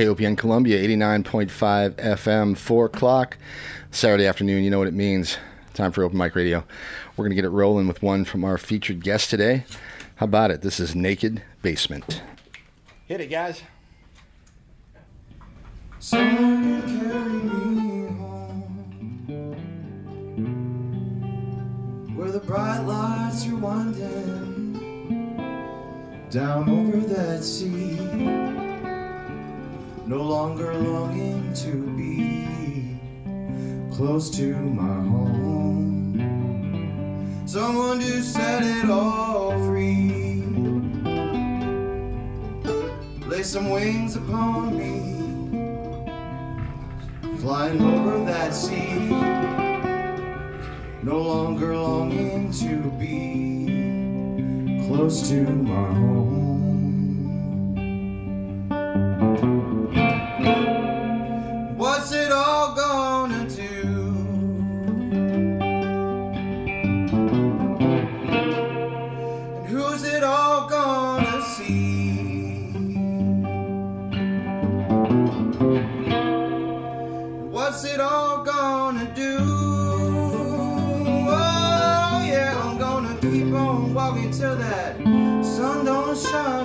KOPN Columbia, 89.5 FM, 4 o'clock, Saturday afternoon. You know what it means. Time for Open Mic Radio. We're going to get it rolling with one from our featured guest today. How about it? This is Naked Basement. Hit it, guys. Someone carry me home Where the bright lights are winding Down over that sea No longer longing to be Close to my home. Someone to set it all free. Lay some wings upon me. Flying over that sea, no longer longing to be close to my home. What's it all gonna do? And who's it all gonna see? What's it all gonna do? Oh, yeah, I'm gonna keep on walking till that sun don't shine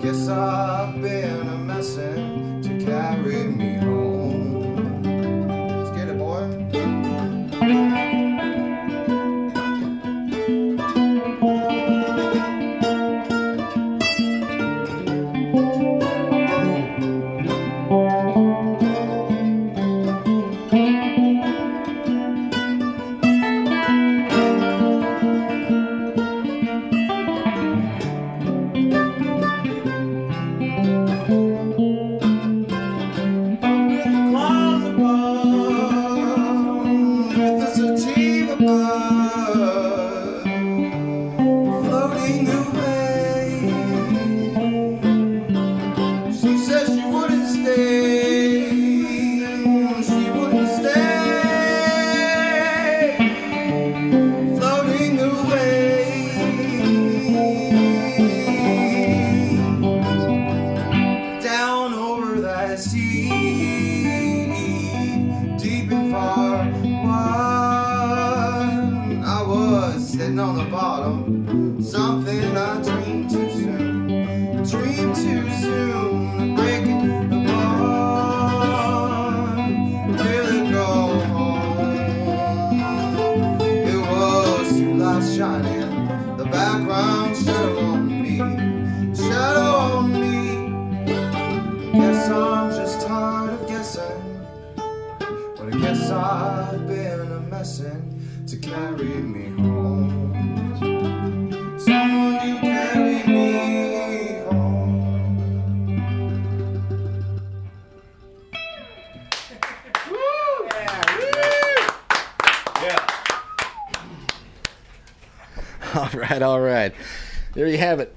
Guess I've been a messin' to carry me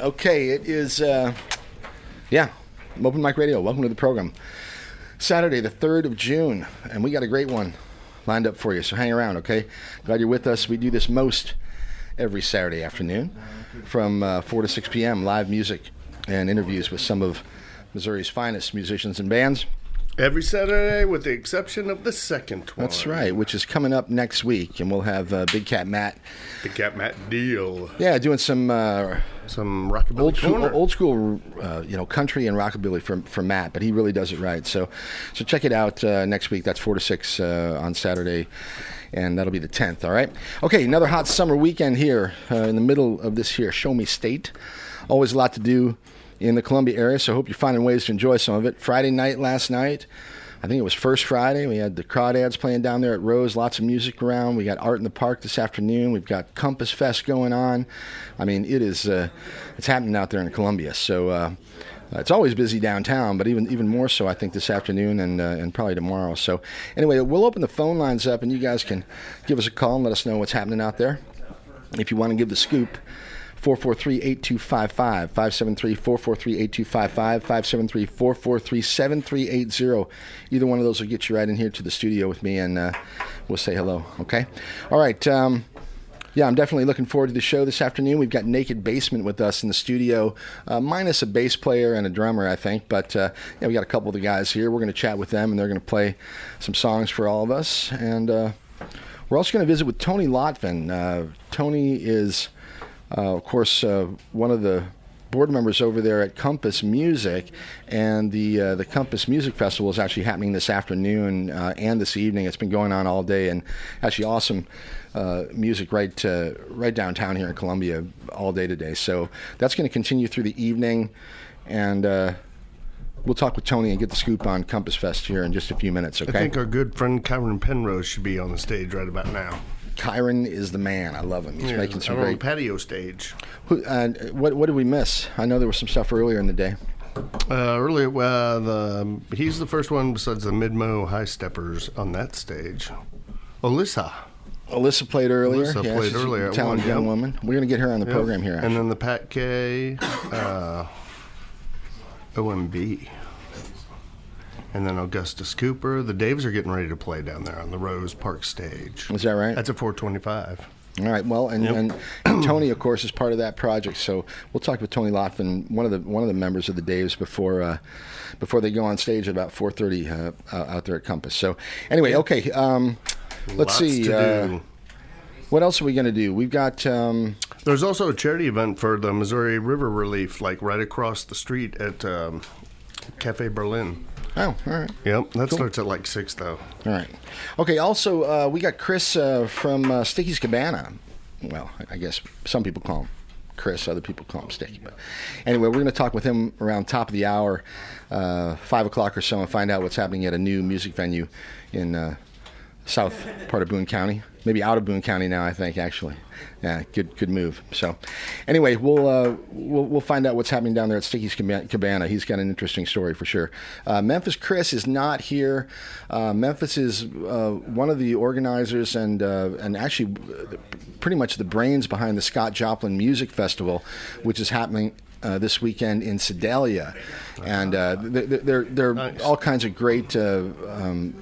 Okay, it is, uh, yeah, Open Mic Radio. Welcome to the program. Saturday, the 3rd of June, and we got a great one lined up for you, so hang around, okay? Glad you're with us. We do this most every Saturday afternoon from uh, 4 to 6 p.m. Live music and interviews with some of Missouri's finest musicians and bands. Every Saturday, with the exception of the second one. That's right, which is coming up next week, and we'll have uh, Big Cat Matt. Big Cat Matt Deal. Yeah, doing some uh, Some rockabilly old school, old school, uh, you know, country and rockabilly for for Matt, but he really does it right. So, so check it out uh, next week. That's four to six uh, on Saturday, and that'll be the tenth. All right. Okay, another hot summer weekend here uh, in the middle of this here Show Me State. Always a lot to do in the Columbia area, so I hope you're finding ways to enjoy some of it. Friday night last night. I think it was First Friday. We had the Crawdads playing down there at Rose. Lots of music around. We got art in the park this afternoon. We've got Compass Fest going on. I mean, it is uh, it's happening out there in Columbia. So uh, it's always busy downtown, but even even more so, I think this afternoon and uh, and probably tomorrow. So anyway, we'll open the phone lines up, and you guys can give us a call and let us know what's happening out there. If you want to give the scoop. 443-8255, 573-443-8255, 573-443-7380. Either one of those will get you right in here to the studio with me, and uh, we'll say hello, okay? All right. Um, yeah, I'm definitely looking forward to the show this afternoon. We've got Naked Basement with us in the studio, uh, minus a bass player and a drummer, I think. But uh, yeah, we got a couple of the guys here. We're going to chat with them, and they're going to play some songs for all of us. And uh, we're also going to visit with Tony Lotven. Uh, Tony is, of course, uh, one of the board members over there at Compass Music, and the uh, the Compass Music Festival is actually happening this afternoon uh, and this evening. It's been going on all day, and actually awesome uh, music right uh, right downtown here in Columbia all day today. So that's going to continue through the evening, and. Uh, We'll talk with Tony and get the scoop on Compass Fest here in just a few minutes, okay? I think our good friend Cameron Penrose should be on the stage right about now. Kyron is the man. I love him. He's Yeah, making some out on the great. patio stage. Who, uh, what, what did we miss? I know there was some stuff earlier in the day. Uh, earlier, uh, the he's the first one besides the Midmo High Steppers on that stage. Alyssa. Alyssa played earlier. Alyssa yeah, played she's a earlier at Talented young woman. We're going to get her on the program here. And then the Pat K, uh, OMB. And then Augustus Cooper. The Daves are getting ready to play down there on the Rose Park stage. Is that right? That's at 425. All right. Well, and, Yep. and, and Tony, of course, is part of that project. So we'll talk with Tony Lothman, one of the one of the members of the Daves, before uh, before they go on stage at about 4:30 uh, uh, out there at Compass. So anyway, okay. Um, let's Lots see. to Uh, do. what else are we going to do? We've got. Um, There's also a charity event for the Missouri River Relief, like right across the street at um, Cafe Berlin. Oh, all right. Yep, that starts at like six though. All right. Okay. Also, uh, we got Chris uh, from uh, Sticky's Cabana. Well, I guess some people call him Chris, other people call him Sticky. But anyway, we're going to talk with him around top of the hour, uh, five o'clock or so, and find out what's happening at a new music venue in uh, south part of Boone County. Maybe out of Boone County now, I think. Actually, yeah, good good move. So, anyway, we'll uh, we'll we'll find out what's happening down there at Sticky's Cabana. He's got an interesting story for sure. Uh, Memphis Chris is not here. Uh, Memphis is uh, one of the organizers and uh, and actually uh, pretty much the brains behind the Scott Joplin Music Festival, which is happening. Uh, this weekend in Sedalia, and uh, th- th- there there are Nice. all kinds of great uh, um,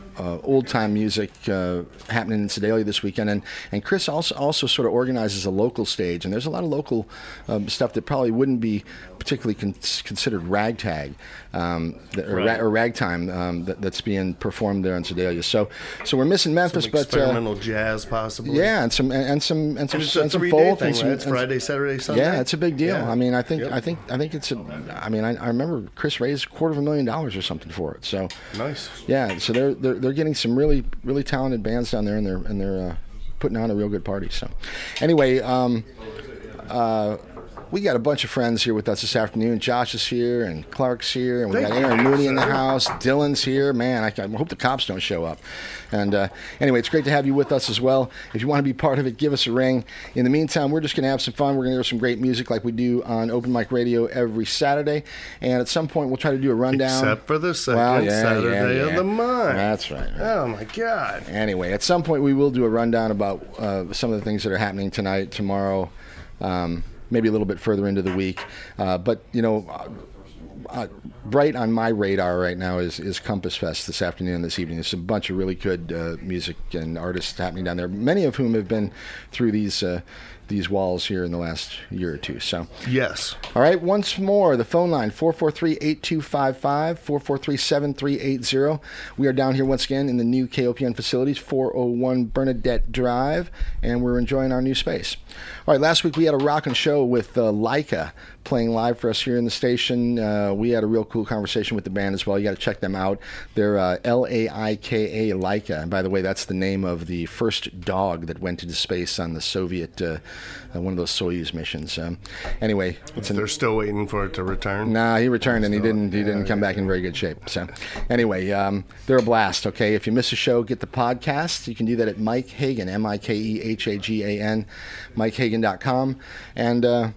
old time music uh, happening in Sedalia this weekend, and and Chris also also sort of organizes a local stage, and there's a lot of local um, stuff that probably wouldn't be particularly con- considered ragtag um, that- or, ra- or ragtime um, that, that's being performed there in Sedalia. So so we're missing Memphis, Some but uh, experimental jazz, possibly. yeah, and some and, and some and some And it's a and some folk thing, and some, right? It's and- Friday, Saturday, Sunday. yeah, it's a big deal. Yeah. I mean, I think Yep. I think I think it's a. I mean, I, I remember Chris raised a quarter of a million dollars or something for it. So Nice. yeah, so they're they're, they're getting some really really talented bands down there, and they're and they're uh, putting on a real good party. So anyway, um, uh, we got a bunch of friends here with us this afternoon. Josh is here, and Clark's here, and we got Thank Aaron Mooney in the house. Dylan's here. Man, I, I hope the cops don't show up. And uh, anyway, it's great to have you with us as well. If you want to be part of it, give us a ring. In the meantime, we're just going to have some fun. We're going to hear some great music like we do on Open Mic Radio every Saturday. And at some point, we'll try to do a rundown. Except for the second Well, yeah, Saturday yeah, of the month. That's right. right. Oh my God. Anyway, at some point we will do a rundown about uh, some of the things that are happening tonight, tomorrow, um, maybe a little bit further into the week. Uh, but you know, uh, uh, bright on my radar right now is, is Compass Fest this afternoon and this evening. There's a bunch of really good uh, music and artists happening down there. Many of whom have been through these. Uh, these walls here in the last year or two. So, Yes. all right, once more, the phone line 443 8255 443 7380. We are down here once again in the new KOPN facilities, 401 Bernadette Drive, and we're enjoying our new space. All right, last week we had a rockin' show with uh, Laika playing live for us here in the station. Uh, we had a real cool conversation with the band as well. You got to check them out. They're uh, L A I K A Laika. And by the way, that's the name of the first dog that went into space on the Soviet, uh, uh, one of those Soyuz missions. Um, anyway, it's an They're still waiting for it to return. Nah, he returned and he didn't. He didn't come back in very good shape. So, anyway, um, they're a blast. Okay, if you miss a show, get the podcast. You can do that at Mike Hagan, M I K E H A G A N, MikeHagan.com, and.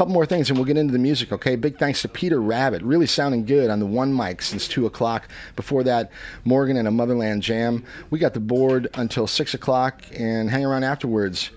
A couple more things and we'll get into the music, okay? Big thanks to Peter Rabbit, really sounding good on the one mic since 2 o'clock. Before that, Morgan and a Motherland Jam. We got the board until 6 o'clock and hang around afterwards.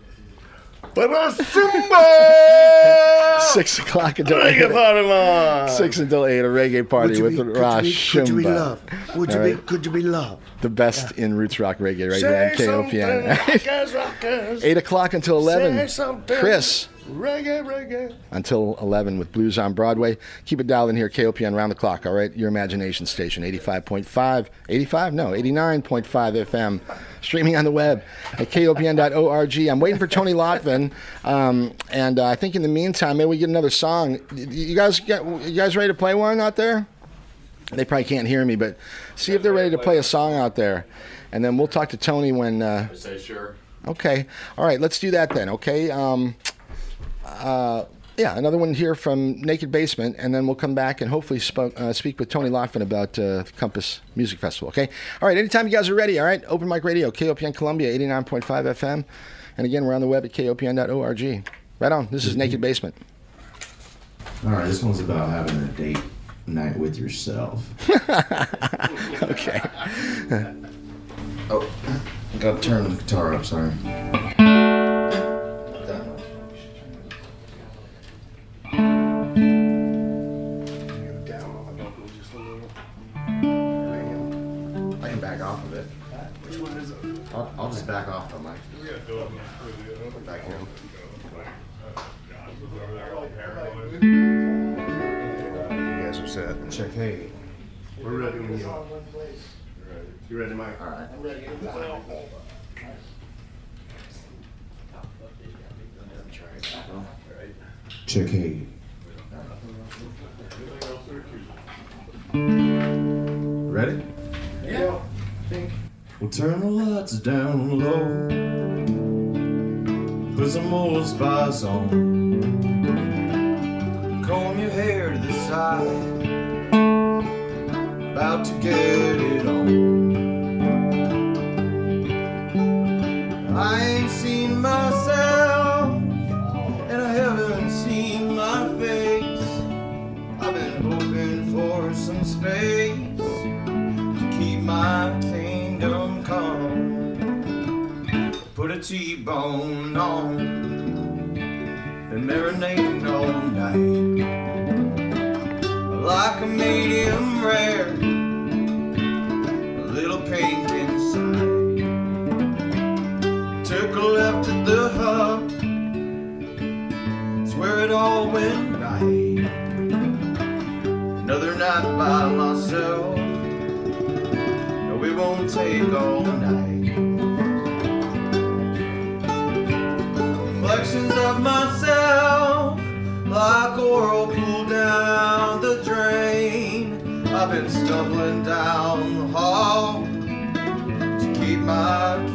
Simba! 6 o'clock until Reggae 8. party line! 6 until 8, a reggae party with Rosh could you be Shumba. loved? Would you All be? right. Could you be loved? the best in roots rock reggae right here Say on something, KOPN. rockers, rockers. Eight o'clock until eleven. Say something. Chris Reggae, reggae. until eleven with Blues on Broadway. Keep it dialed in here, KOPN round the clock. All right, your imagination station, 85.5, 85, no, 89.5 FM. Streaming on the web at kopn.org. I'm waiting for Tony Lotven, um, and uh, I think in the meantime, maybe we get another song. You guys, get, you guys ready to play one out there? They probably can't hear me, but see if they're ready to play a song out there, and then we'll talk to Tony when. Uh, Say sure. okay, all right, let's do that then. Okay, um, uh, yeah, another one here from Naked Basement, and then we'll come back and hopefully sp- uh, speak with Tony Lotven about uh, Compass Music Festival. Okay, all right, anytime you guys are ready. All right, Open Mic Radio, KOPN Columbia, 89.5 FM, and again we're on the web at kopn.org. Right on. This is Naked Basement. All right, this one's about having a date night with yourself. Okay. Oh, gotta turn the guitar up. Sorry. I'll, I'll just back off the mic. Back here. You guys are set. Check. Hey. We're ready when you are. You ready, Mike? All right. Check. Hey. Ready? Yeah. We'll turn the lights down low. Put some old spice on. Comb your hair to the side. About to get it on. I ain't seen myself, and I haven't seen my face. I've been hoping for some space T-bone on and marinating all night. Like a medium rare, a little pink inside. Took a left at the hub. It's where it all went right. Another night by myself. No, we won't take all night. Stumbling down the hall to keep my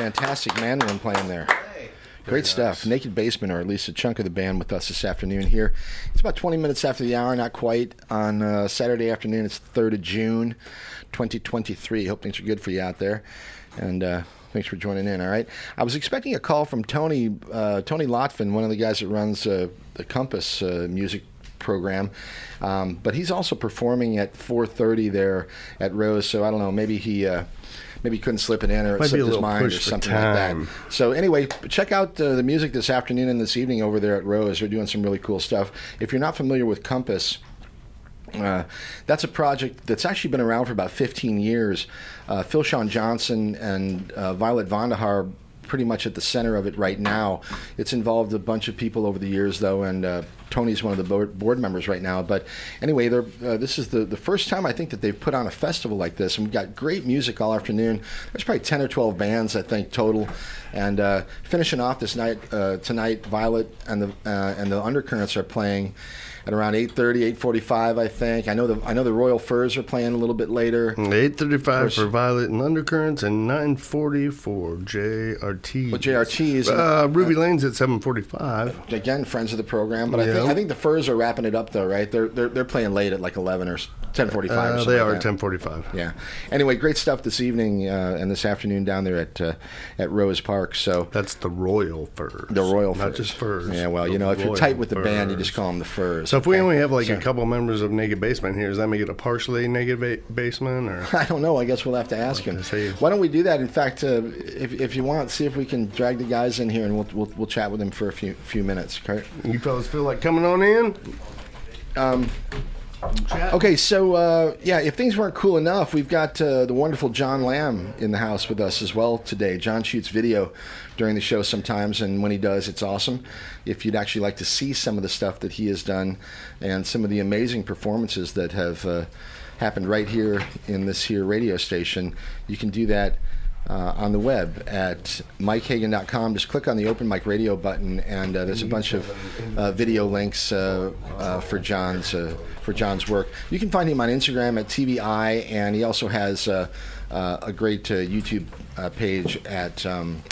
fantastic mandolin playing there. Great stuff. Naked Basement, or at least a chunk of the band, with us this afternoon here. It's about 20 minutes after the hour, not quite, on uh, Saturday afternoon. It's the 3rd of June, 2023. Hope things are good for you out there. And uh, thanks for joining in, all right? I was expecting a call from Tony, uh, Tony Lotven, one of the guys that runs uh, the Compass uh, music program. Um, but he's also performing at 4:30 there at Rose. So I don't know. Maybe he uh, maybe he couldn't slip it in or it slipped his mind or something like that. So anyway, check out uh, the music this afternoon and this evening over there at Rose. They're doing some really cool stuff. If you're not familiar with Compass. Uh, that's a project that's actually been around for about 15 years. Uh, Phil Sean Johnson and uh, Violet Vandahar pretty much at the center of it right now. It's involved a bunch of people over the years, though, and uh, Tony's one of the board, members right now. But anyway, uh, this is the, the first time I think that they've put on a festival like this, and we've got great music all afternoon. There's probably 10 or 12 bands, I think, total. And uh, finishing off this night uh, tonight, Violet and the uh, and the Undercurrents are playing at around 8:30, 8:45, I think. I know the I know the Royal Furs are playing a little bit later. Eight thirty-five course. for Violet and Undercurrents, and nine forty for JRT. But JRTs and- uh, Ruby Lane's at seven forty-five. Again, friends of the program, but I think I think the Furs are wrapping it up though, right? They're they're, they're playing late at like 11 or 10:45. Uh, they are that. ten forty-five. Yeah. Anyway, great stuff this evening uh, and this afternoon down there at uh, at Rose Park. So That's the Royal Furs. the Royal not Furs. just furs. Yeah, well, you know, if you're tight with the band, you just call them the Furs. So if we okay? only have like So- a couple members of Naked Basement here, does that make it a partially naked ba- basement or? I don't know. I guess we'll have to ask him. Why don't we do that? In fact, uh, if, if you want, see if we can drag the guys in here and we'll, we'll, we'll chat with them for a few few minutes. Okay. You fellas feel like coming on in? Okay, so uh, yeah, if things weren't cool enough, we've got uh, the wonderful John Lamb in the house with us as well today. John shoots video during the show sometimes, and when he does, it's awesome. If you'd actually like to see some of the stuff that he has done and some of the amazing performances that have uh, happened right here in this here radio station, you can do that uh, on the web at mikehagan.com. Just click on the Open Mic Radio button, and uh, there's a bunch of uh, video links uh, uh, for John's uh, for John's work. You can find him on Instagram at TVI, and he also has uh, uh, a great uh, YouTube uh, page at. Um,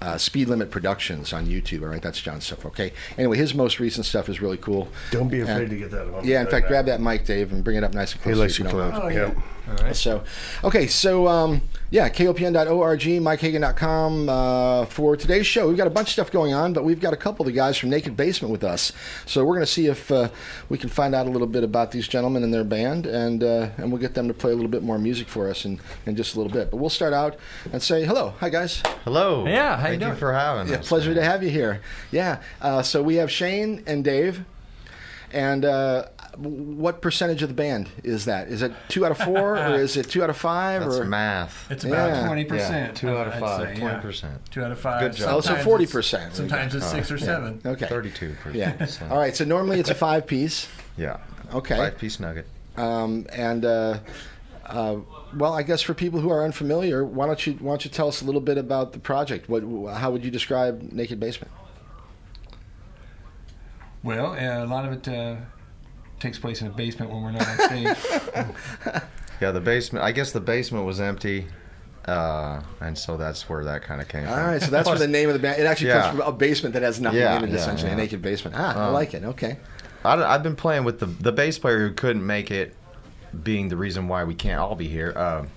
uh, Speed Limit Productions on YouTube. All right, that's John's stuff. Okay. Anyway, his most recent stuff is really cool. Don't be afraid And- to get that on. Yeah, in fact, grab that mic, Dave, and bring it up nice and close. He close. likes so you you don't close. mind. Yep. So, okay, so um, yeah, kopn.org, mikehagan.com. Uh, for today's show, we've got a bunch of stuff going on, but we've got a couple of the guys from Naked Basement with us. So we're going to see if uh, we can find out a little bit about these gentlemen and their band, and uh, and we'll get them to play a little bit more music for us in, in just a little bit. But we'll start out and say hello. Hi, guys. Hello. Yeah, how you Thank you doing? for having Yeah, us. pleasure to have you here. Yeah, uh, so we have Shane and Dave. And uh, what percentage of the band is that? Is it two out of four, or is it two out of five? That's or math. It's about twenty Yeah, percent. two out of five, 20%. Two out of five. Good job. Oh, so 40%. Sometimes it's six or seven. okay? Thirty-two percent. Yeah. All right. So normally it's a five piece. Yeah. Okay. Five-piece nugget. Um, and uh, uh, well, I guess for people who are unfamiliar, why don't you why don't you tell us a little bit about the project? What how would you describe Naked Basement? Well, uh, a lot of it uh, takes place in a basement when we're not on stage. Yeah, the basement. I guess the basement was empty, uh, and so that's where that kind of came All from. right. So that's where the name of the band. It actually Yeah. comes from a basement that has nothing Yeah, in it. yeah, essentially, a naked basement. Ah, I Uh, like it. Okay. I, have been playing with the the bass player who couldn't make it, being the reason why we can't all be here. Um,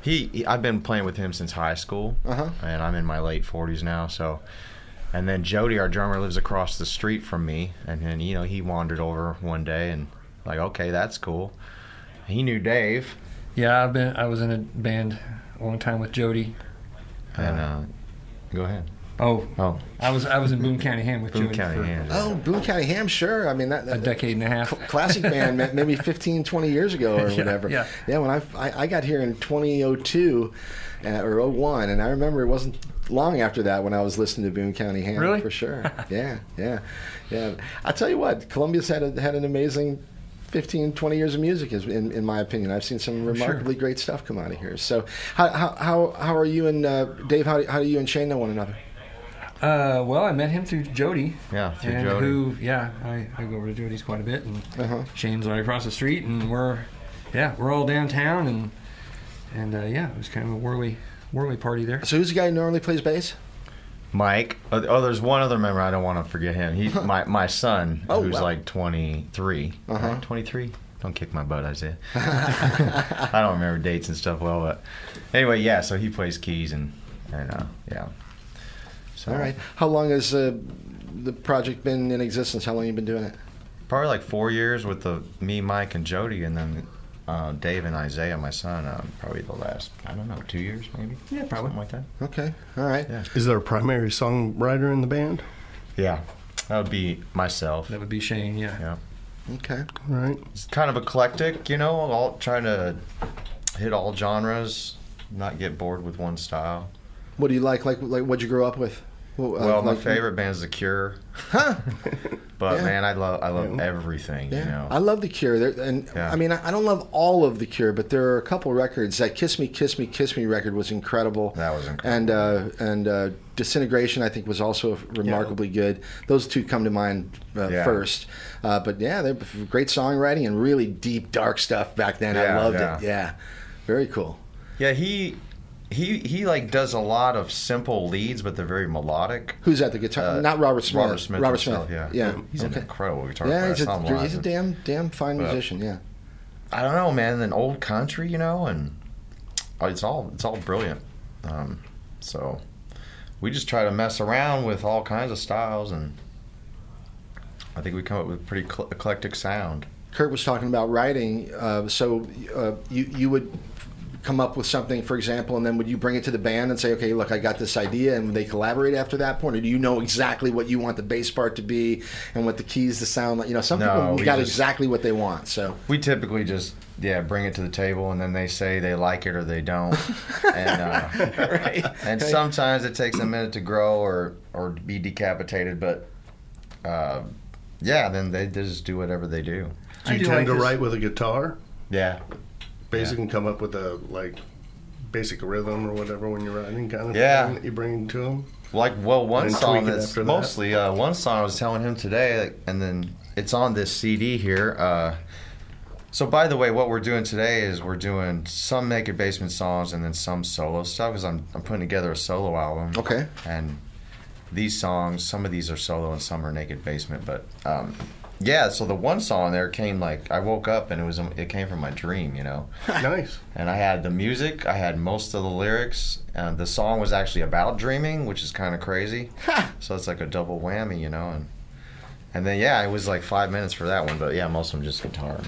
he, he- I've been playing with him since high school, Uh-huh. and I'm in my late 40s now. So, and then Jody, our drummer, lives across the street from me, and then you know he wandered over one day, and Like, okay, that's cool. He knew Dave, Yeah, I've been. I was in a band a long time with Jody. and uh, go ahead. Oh, Oh, I was I was in Boone County Ham with Boone Jody County for Ham. Oh, Boone County Ham, sure. I mean, that, a decade and a half. classic band maybe 15 20 years ago or Yeah, whatever yeah. when I, I i got here in 2002 uh, or 01 and i remember it wasn't long after that when i was listening to boone county ham Really? for sure yeah yeah yeah i tell you what columbia's had a, had an amazing 15 20 years of music is in, in my opinion i've seen some remarkably great stuff come out of here so how how how, how are you and uh, dave how, how do you and shane know one another Uh, well, I met him through Jody. Yeah, through and Jody. Who? Yeah, I, I go over to Jody's quite a bit, and Uh-huh. Shane's right across the street, and we're, yeah, we're all downtown, and and uh, yeah, it was kind of a whirly, whirly party there. so who's the guy who normally plays bass Mike. Oh, oh, there's one other member. I don't want to forget him. He's my my son, Oh, who's wow. like 23. Uh-huh. Right? 23. Don't kick my butt, Isaiah. I don't remember dates and stuff well, but anyway, yeah. So he plays keys and and uh, yeah. So all right how long has uh, the project been in existence how long have you been doing it probably like four years with the me, Mike, and Jody, and then uh, Dave and Isaiah, my son. Uh, probably the last I don't know two years maybe. Yeah, probably. something like that. okay all right Yeah. Is there a primary songwriter in the band? Yeah, that would be myself. That would be Shane. Yeah. Yeah. okay All right. it's kind of eclectic, you know, all trying to hit all genres, not get bored with one style. What do you like? Like, like what'd you grow up with? Well, uh, Well, my like- favorite is The Cure, Huh? but Yeah. man, I love I love Yeah. everything, Yeah, you know. I love the Cure. There, and. I mean, I don't love all of the Cure, but there are a couple records. That "Kiss Me, Kiss Me, Kiss Me" record was incredible. That was incredible. And uh, and uh, "Disintegration" I think was also remarkably good. Those two come to mind uh, first. Uh, but yeah, they're great songwriting and really deep, dark stuff back then. I loved it. Yeah, very cool. yeah, he he he like does a lot of simple leads, but they're very melodic. Who's at the guitar? Uh, Not Robert Smith. Robert Smith. Robert himself, Smith. Yeah, Yeah. He's an incredible guitar Yeah, player. he's I saw him a, he's a damn, damn fine But- musician. Yeah. I don't know, man. An old country, you know, and oh, it's all it's all brilliant. Um, so we just try to mess around with all kinds of styles, and I think we come up with a pretty cl- eclectic sound. Kurt was talking about writing. Uh, so uh, you you would come up with something, for example, and then would you bring it to the band and say, okay, look, I got this idea, and they collaborate after that point, or do you know exactly what you want the bass part to be and what the keys to sound like? You know, some No, people got just- exactly what they want. So We typically just yeah bring it to the table, and then they say they like it or they don't, and uh, right, and sometimes it takes a minute to grow or or be decapitated, but uh, yeah, then they just do whatever they do. Do I you do tend like to this- write with a guitar? Yeah, Basically, come up with a like basic rhythm or whatever when you're writing, kind of Yeah. thing that you bring to them. Like, well, one song that's after that. mostly uh, one song I was telling him today, like, and then it's on this CD here. Uh, so, by the way, what we're doing today is we're doing some Naked Basement songs and then some solo stuff because I'm, I'm putting together a solo album. okay, And these songs, some of these are solo and some are Naked Basement, but um, yeah. So the one song there came like I woke up and it was it came from my dream, you know nice. and I had the music, I had most of the lyrics, and the song was actually about dreaming, which is kind of crazy. so it's like a double whammy, you know. And and then yeah, it was like five minutes for that one, but yeah, most of them just guitar.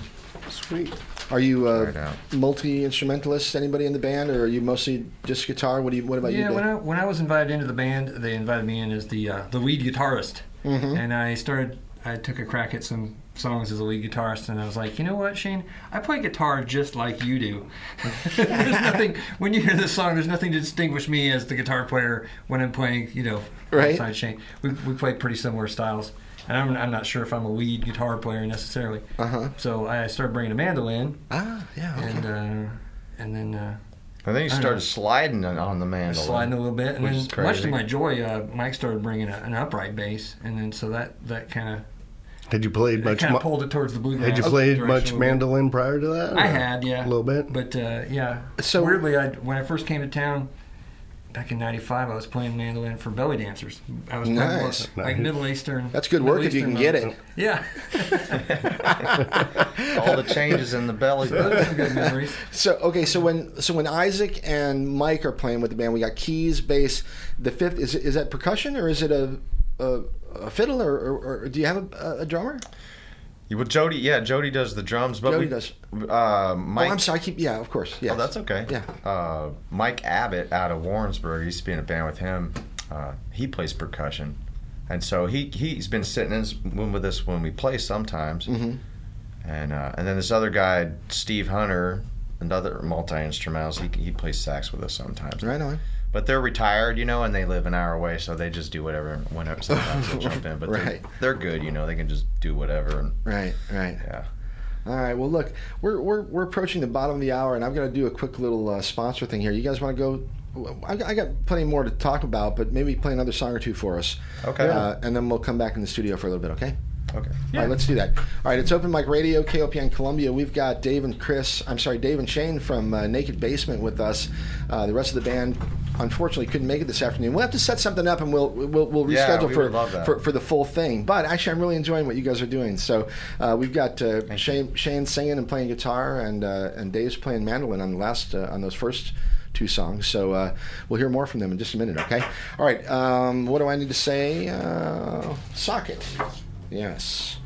Sweet. are you Right uh, multi instrumentalist? Anybody in the band, or are you mostly just guitar? What do you? What about you? Yeah, Dave? when I when I was invited into the band, they invited me in as the uh, the lead guitarist, Mhm. and I started. I took a crack at some songs as a lead guitarist, and I was like, you know what, Shane, I play guitar just like you do. there's nothing when you hear this song. There's nothing to distinguish me as the guitar player when I'm playing. You know, Right. alongside Shane. We we play pretty similar styles, and I'm I'm not sure if I'm a lead guitar player necessarily. Uh huh. So I started bringing a mandolin, Ah, yeah. Okay. and uh, and then. Uh, And then you I don't started sliding on on the mandolin. sliding a little bit, and then much to my joy, uh, Mike started bringing a, an upright bass, and then so that that kind of Had you played much? kind of pulled it towards the bluegrass. had you played much a little bit. mandolin prior to that? I had, yeah, a little bit. but uh, yeah. So- weirdly, I when I first came to town back in '95, I was playing mandolin for belly dancers. I was playing more, Nice. like Nice. Middle Eastern. That's good Middle work if you Eastern can get it. Yeah, All the changes in the belly. those are good memories. So okay, so when so when Isaac and Mike are playing with the band, we got keys, bass. The fifth is is that percussion or is it a a, a fiddle or, or, or do you have a, a drummer? Well, Jody, yeah, Jody does the drums, but Jody we, does. Uh, Mike, oh, I'm sorry. I keep. Yeah, of course. Yeah. Oh, that's okay. Yeah. Uh, Mike Abbott out of Warrensburg used to be in a band with him. Uh, he plays percussion, and so he he's been sitting in with us when we play sometimes. Mm-hmm. And uh, and then this other guy, Steve Hunter, another multi instrumentalist. He he plays sax with us sometimes. Right on. But they're retired, you know, and they live an hour away, so they just do whatever. Whenever sometimes they jump in, but Right. they're, they're good, you know. They can just do whatever. And, Right. Right. yeah. All right. Well, look, we're we're we're approaching the bottom of the hour, and I've got to do a quick little uh, sponsor thing here. You guys want to go? I, I got plenty more to talk about, but maybe play another song or two for us. Okay. Uh, and then we'll come back in the studio for a little bit. Okay. Okay. Yeah. All right, let's do that. All right, it's Open Mic Radio, KOPN Columbia. We've got Dave and Chris, I'm sorry, Dave and Shane from uh, Naked Basement with us. Uh, the rest of the band, unfortunately, couldn't make it this afternoon. We'll have to set something up and we'll we'll, we'll Yeah, reschedule we for, would love that. for for the full thing. But actually, I'm really enjoying what you guys are doing. So uh, we've got uh, Shane Shane singing and playing guitar, and uh, and Dave's playing mandolin on the last uh, on those first. Two songs, so uh, we'll hear more from them in just a minute. Okay. All right. Um, what do I need to say? Uh, socket. Yes.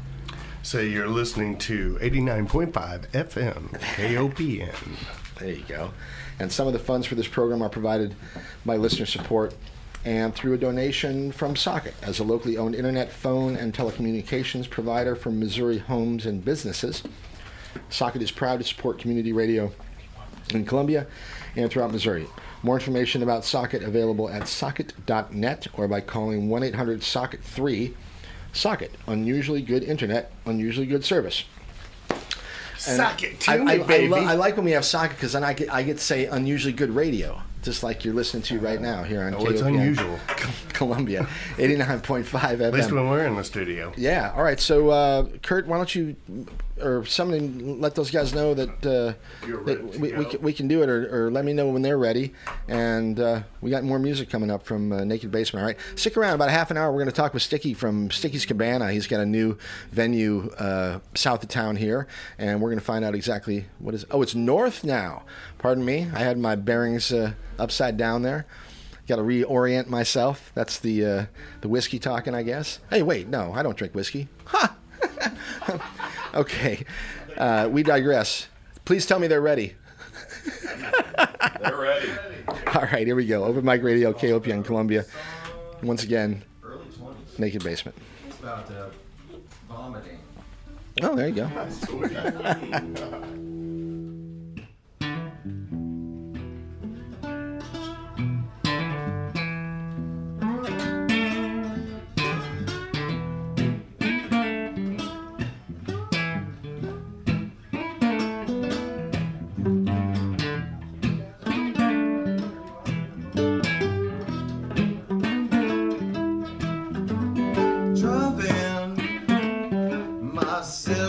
So you're listening to 89.5 FM KOPN. There you go. And some of the funds for this program are provided by listener support and through a donation from Socket as a locally owned internet, phone, and telecommunications provider for Missouri homes and businesses. Socket is proud to support community radio in Columbia and throughout Missouri. More information about Socket available at socket.net or by calling 1 800 Socket 3. Socket, unusually good internet, unusually good service. And Socket to I, me, I, I, baby. lo- I like when we have socket because then I get I get to say unusually good radio, just like you're listening to right now here on Oh, it's unusual. Columbia, eighty nine point five FM. At least when we're in the studio. Yeah. All right. So, uh, Kurt, why don't you or somebody let those guys know that, uh, that we, we, can, we can do it, or, or let me know when they're ready. And uh, we got more music coming up from uh, Naked Basement. All right. Stick around. About a half an hour, we're going to talk with Sticky from Sticky's Cabana. He's got a new venue uh, south of town here, and we're going to find out exactly what is. Oh, it's north now. Pardon me. I had my bearings uh, upside down there. Got to reorient myself. That's the uh, the whiskey talking, I guess. Hey, wait, no, I don't drink whiskey. Ha! okay, uh, we digress. Please tell me they're ready. They're ready. All right, here we go. Open Mic Radio, KOPN Columbia. Once again, Early 20s. Naked Basement. About uh, vomiting. Oh, there you go. my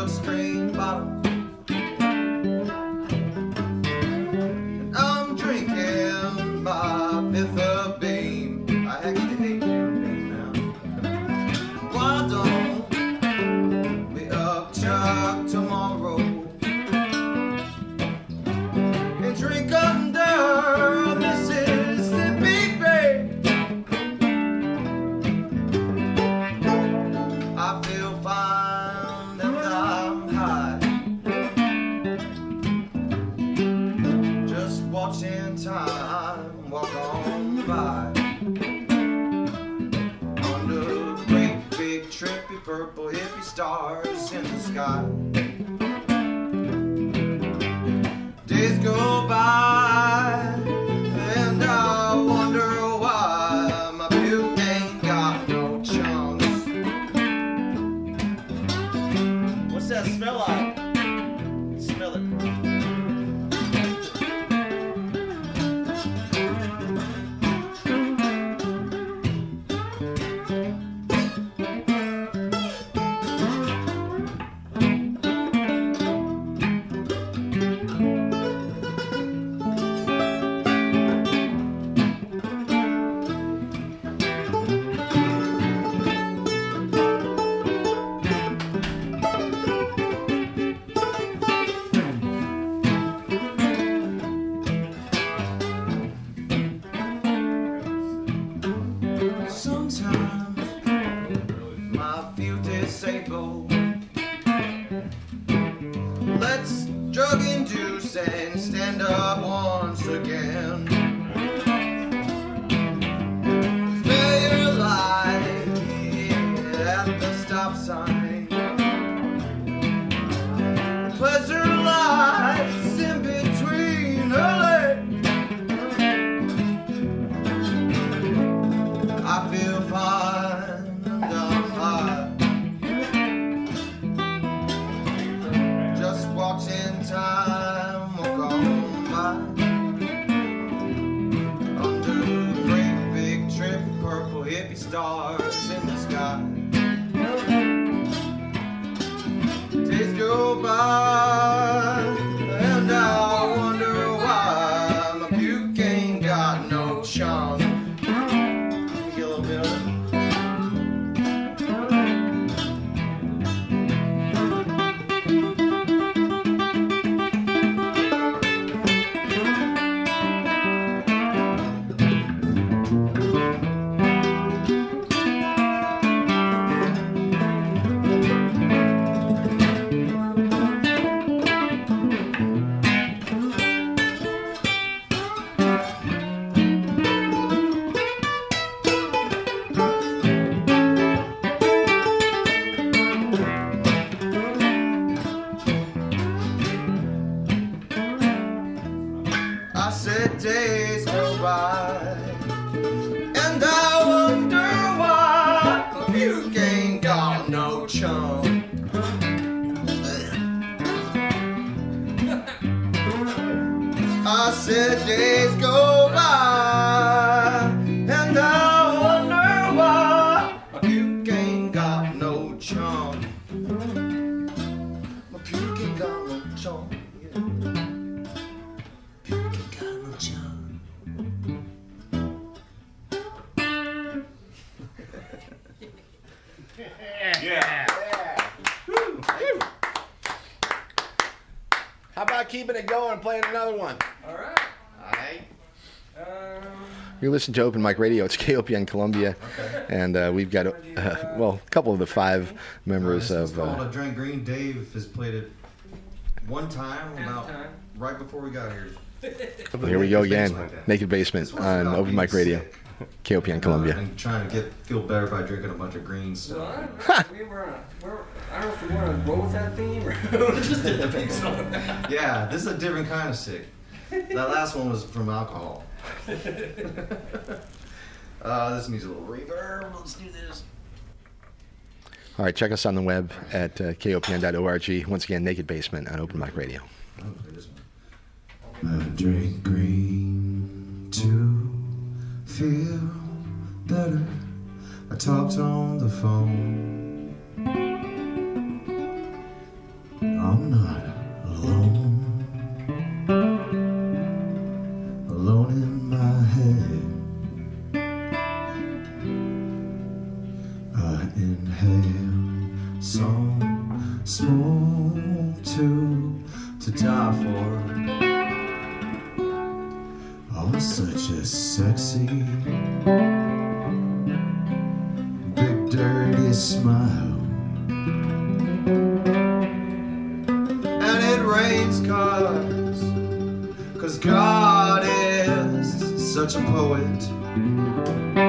You're listening to Open Mic Radio. It's KOPN Columbia, and uh, we've got uh, well a couple of the five members This is of. called Uh, a Drink Green. Dave has played it one time, about time. right before we got here. here we go again. like. Naked Basement on Open Mic Radio, sick, KOPN uh, Columbia. and trying to get feel better by drinking a bunch of green so stuff. I, we were, on a- we're, I don't know if we want to roll with that theme or just did the big song. Yeah, this is a different kind of sick. That last one was from alcohol. uh, this needs a little reverb. Let's do this. All right, check us on the web at uh, kopn.org. Once again, Naked Basement on Open Mic Radio. I'll play this one. I drink green to feel better. I talked on the phone. I'm not alone. Alone inhale some smoke too to die for. Oh, such a sexy, big dirty smile. And it rains cause, cause God is such a poet.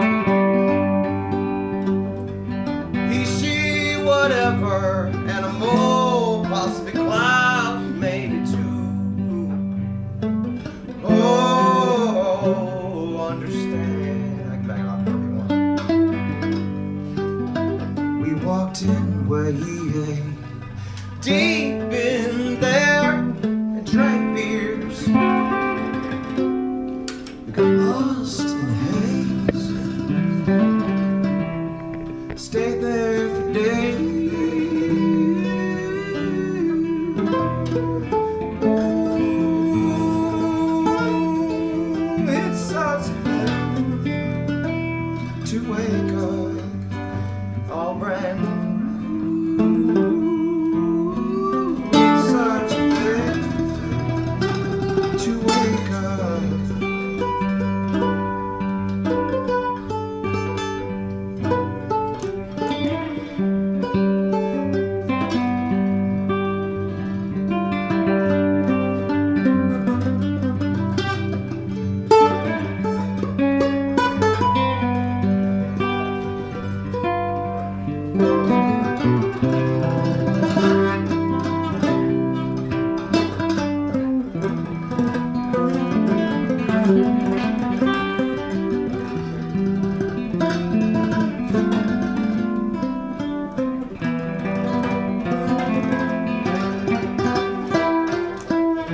Deep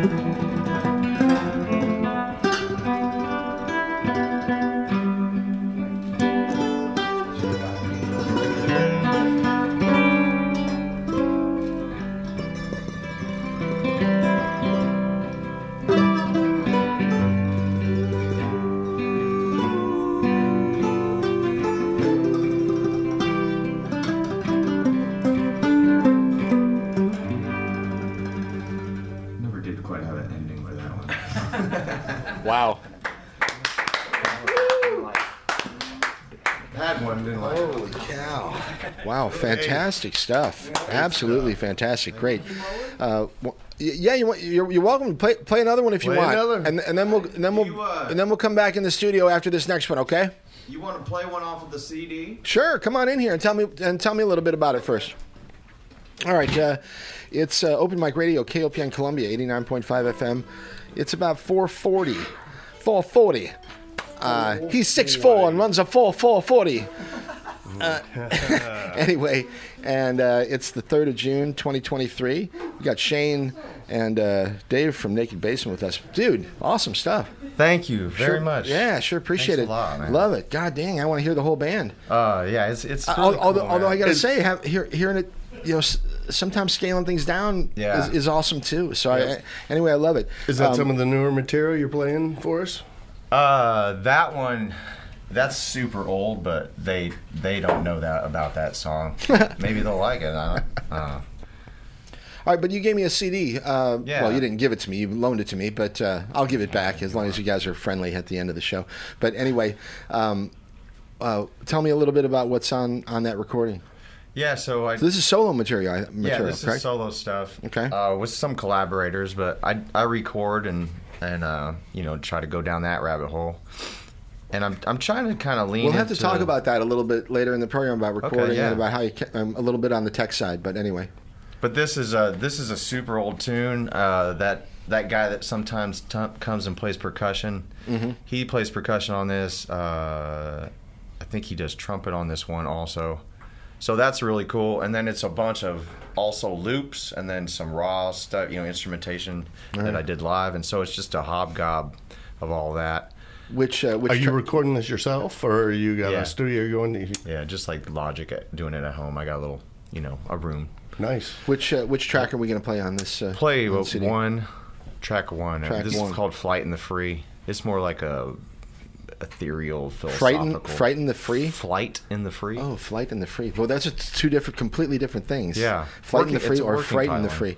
Música fantastic stuff. Absolutely fantastic. Great. Uh, w- y- yeah, you want, you're, you're welcome to play, play another one if you want. another. And, and then we'll and then we'll You, uh, and then we'll come back in the studio after this next one, okay? You want to play one off of the CD? Sure, come on in here and tell me and tell me a little bit about it first. All right, uh, it's uh, Open Mic Radio, KOPN Columbia, 89.5 FM. It's about 440. 440. Uh, he's 6'4 and runs a 4 440. Uh, anyway, and uh, it's the 3rd of June, 2023. We got Shane and uh, Dave from Naked Basement with us. Dude, awesome stuff. Thank you very Sure- much. Yeah, sure appreciate Thanks it. a lot, man. Love it. God dang, I want to hear the whole band. Uh, yeah, it's it's. Uh, Really although, cool, although I gotta say, have, hear, hearing it, you know, sometimes scaling things down Yeah. is, is awesome too. So I, anyway, I love it. Is that Um, some of the newer material you're playing for us? Uh, that one, that's super old, but they they don't know that about that song. Maybe they'll like it. I don't, I don't. All right, but you gave me a CD. Uh, Yeah. Well, you didn't give it to me; you loaned it to me. But uh, I'll give it back as long as you guys are friendly at the end of the show. But anyway, um, uh, tell me a little bit about what's on on that recording. Yeah, so I So this is solo material, I- yeah, this correct? is solo stuff. Okay. Uh, with some collaborators, but I I record and and uh you know try to go down that rabbit hole. And I'm I'm trying to kind of lean. We'll have to talk about that a little bit later in the program about recording yeah. and about how you um, a little bit on the tech side. But anyway, But this is a this is a super old tune. Uh, that that guy that sometimes t- comes and plays percussion, Mm-hmm. he plays percussion on this. Uh, I think he does trumpet on this one also. So that's really cool. And then it's a bunch of also loops and then some raw stuff, you know, instrumentation that I did live. And so it's just a hobgob of all that. Which uh, which Are you tra- recording this yourself, or you got Yeah. a studio you're going to? Yeah, just like Logic doing it at home. I got a little, you know, a room. Nice. which uh, which track are we going to play on this? Uh, play on the CD? one track one. Track this one. is called Flight in the Free. It's more like a ethereal Frighten, philosophical. frighten the free. Flight in the Free. Oh, flight in the free. Well, that's just two different, completely different things. Yeah. flight in the free or working frighten the free.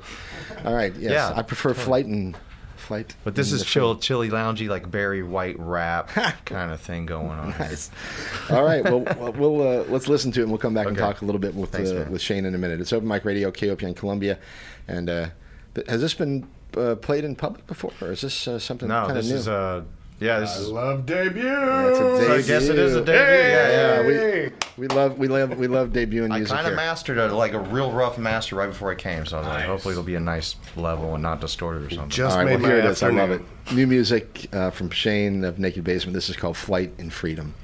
All right. Yes, Yeah, I prefer flight and flight. But this is chill, chilly, loungy, like Barry White rap kind of thing going on. Nice. All right. Well, well, we'll uh, let's listen to it, and we'll come back and talk a little bit with Thanks, uh, with Shane in a minute. It's Open Mic Radio, KOPN Columbia, and uh, has this been uh, played in public before, or is this uh, something No, kind of this new? is a yeah. This I is. love debut. That's a I guess it is a debut. Yeah, yeah. Yeah, we, we love we love we love debuting I music I kind of mastered a, like a real rough master right before I came, so I was like, hopefully it'll be a nice level and not distorted or something. Just All right, made well, here it is. I love it. New music uh, from Shane of Naked Basement. This is called Flight in Freedom.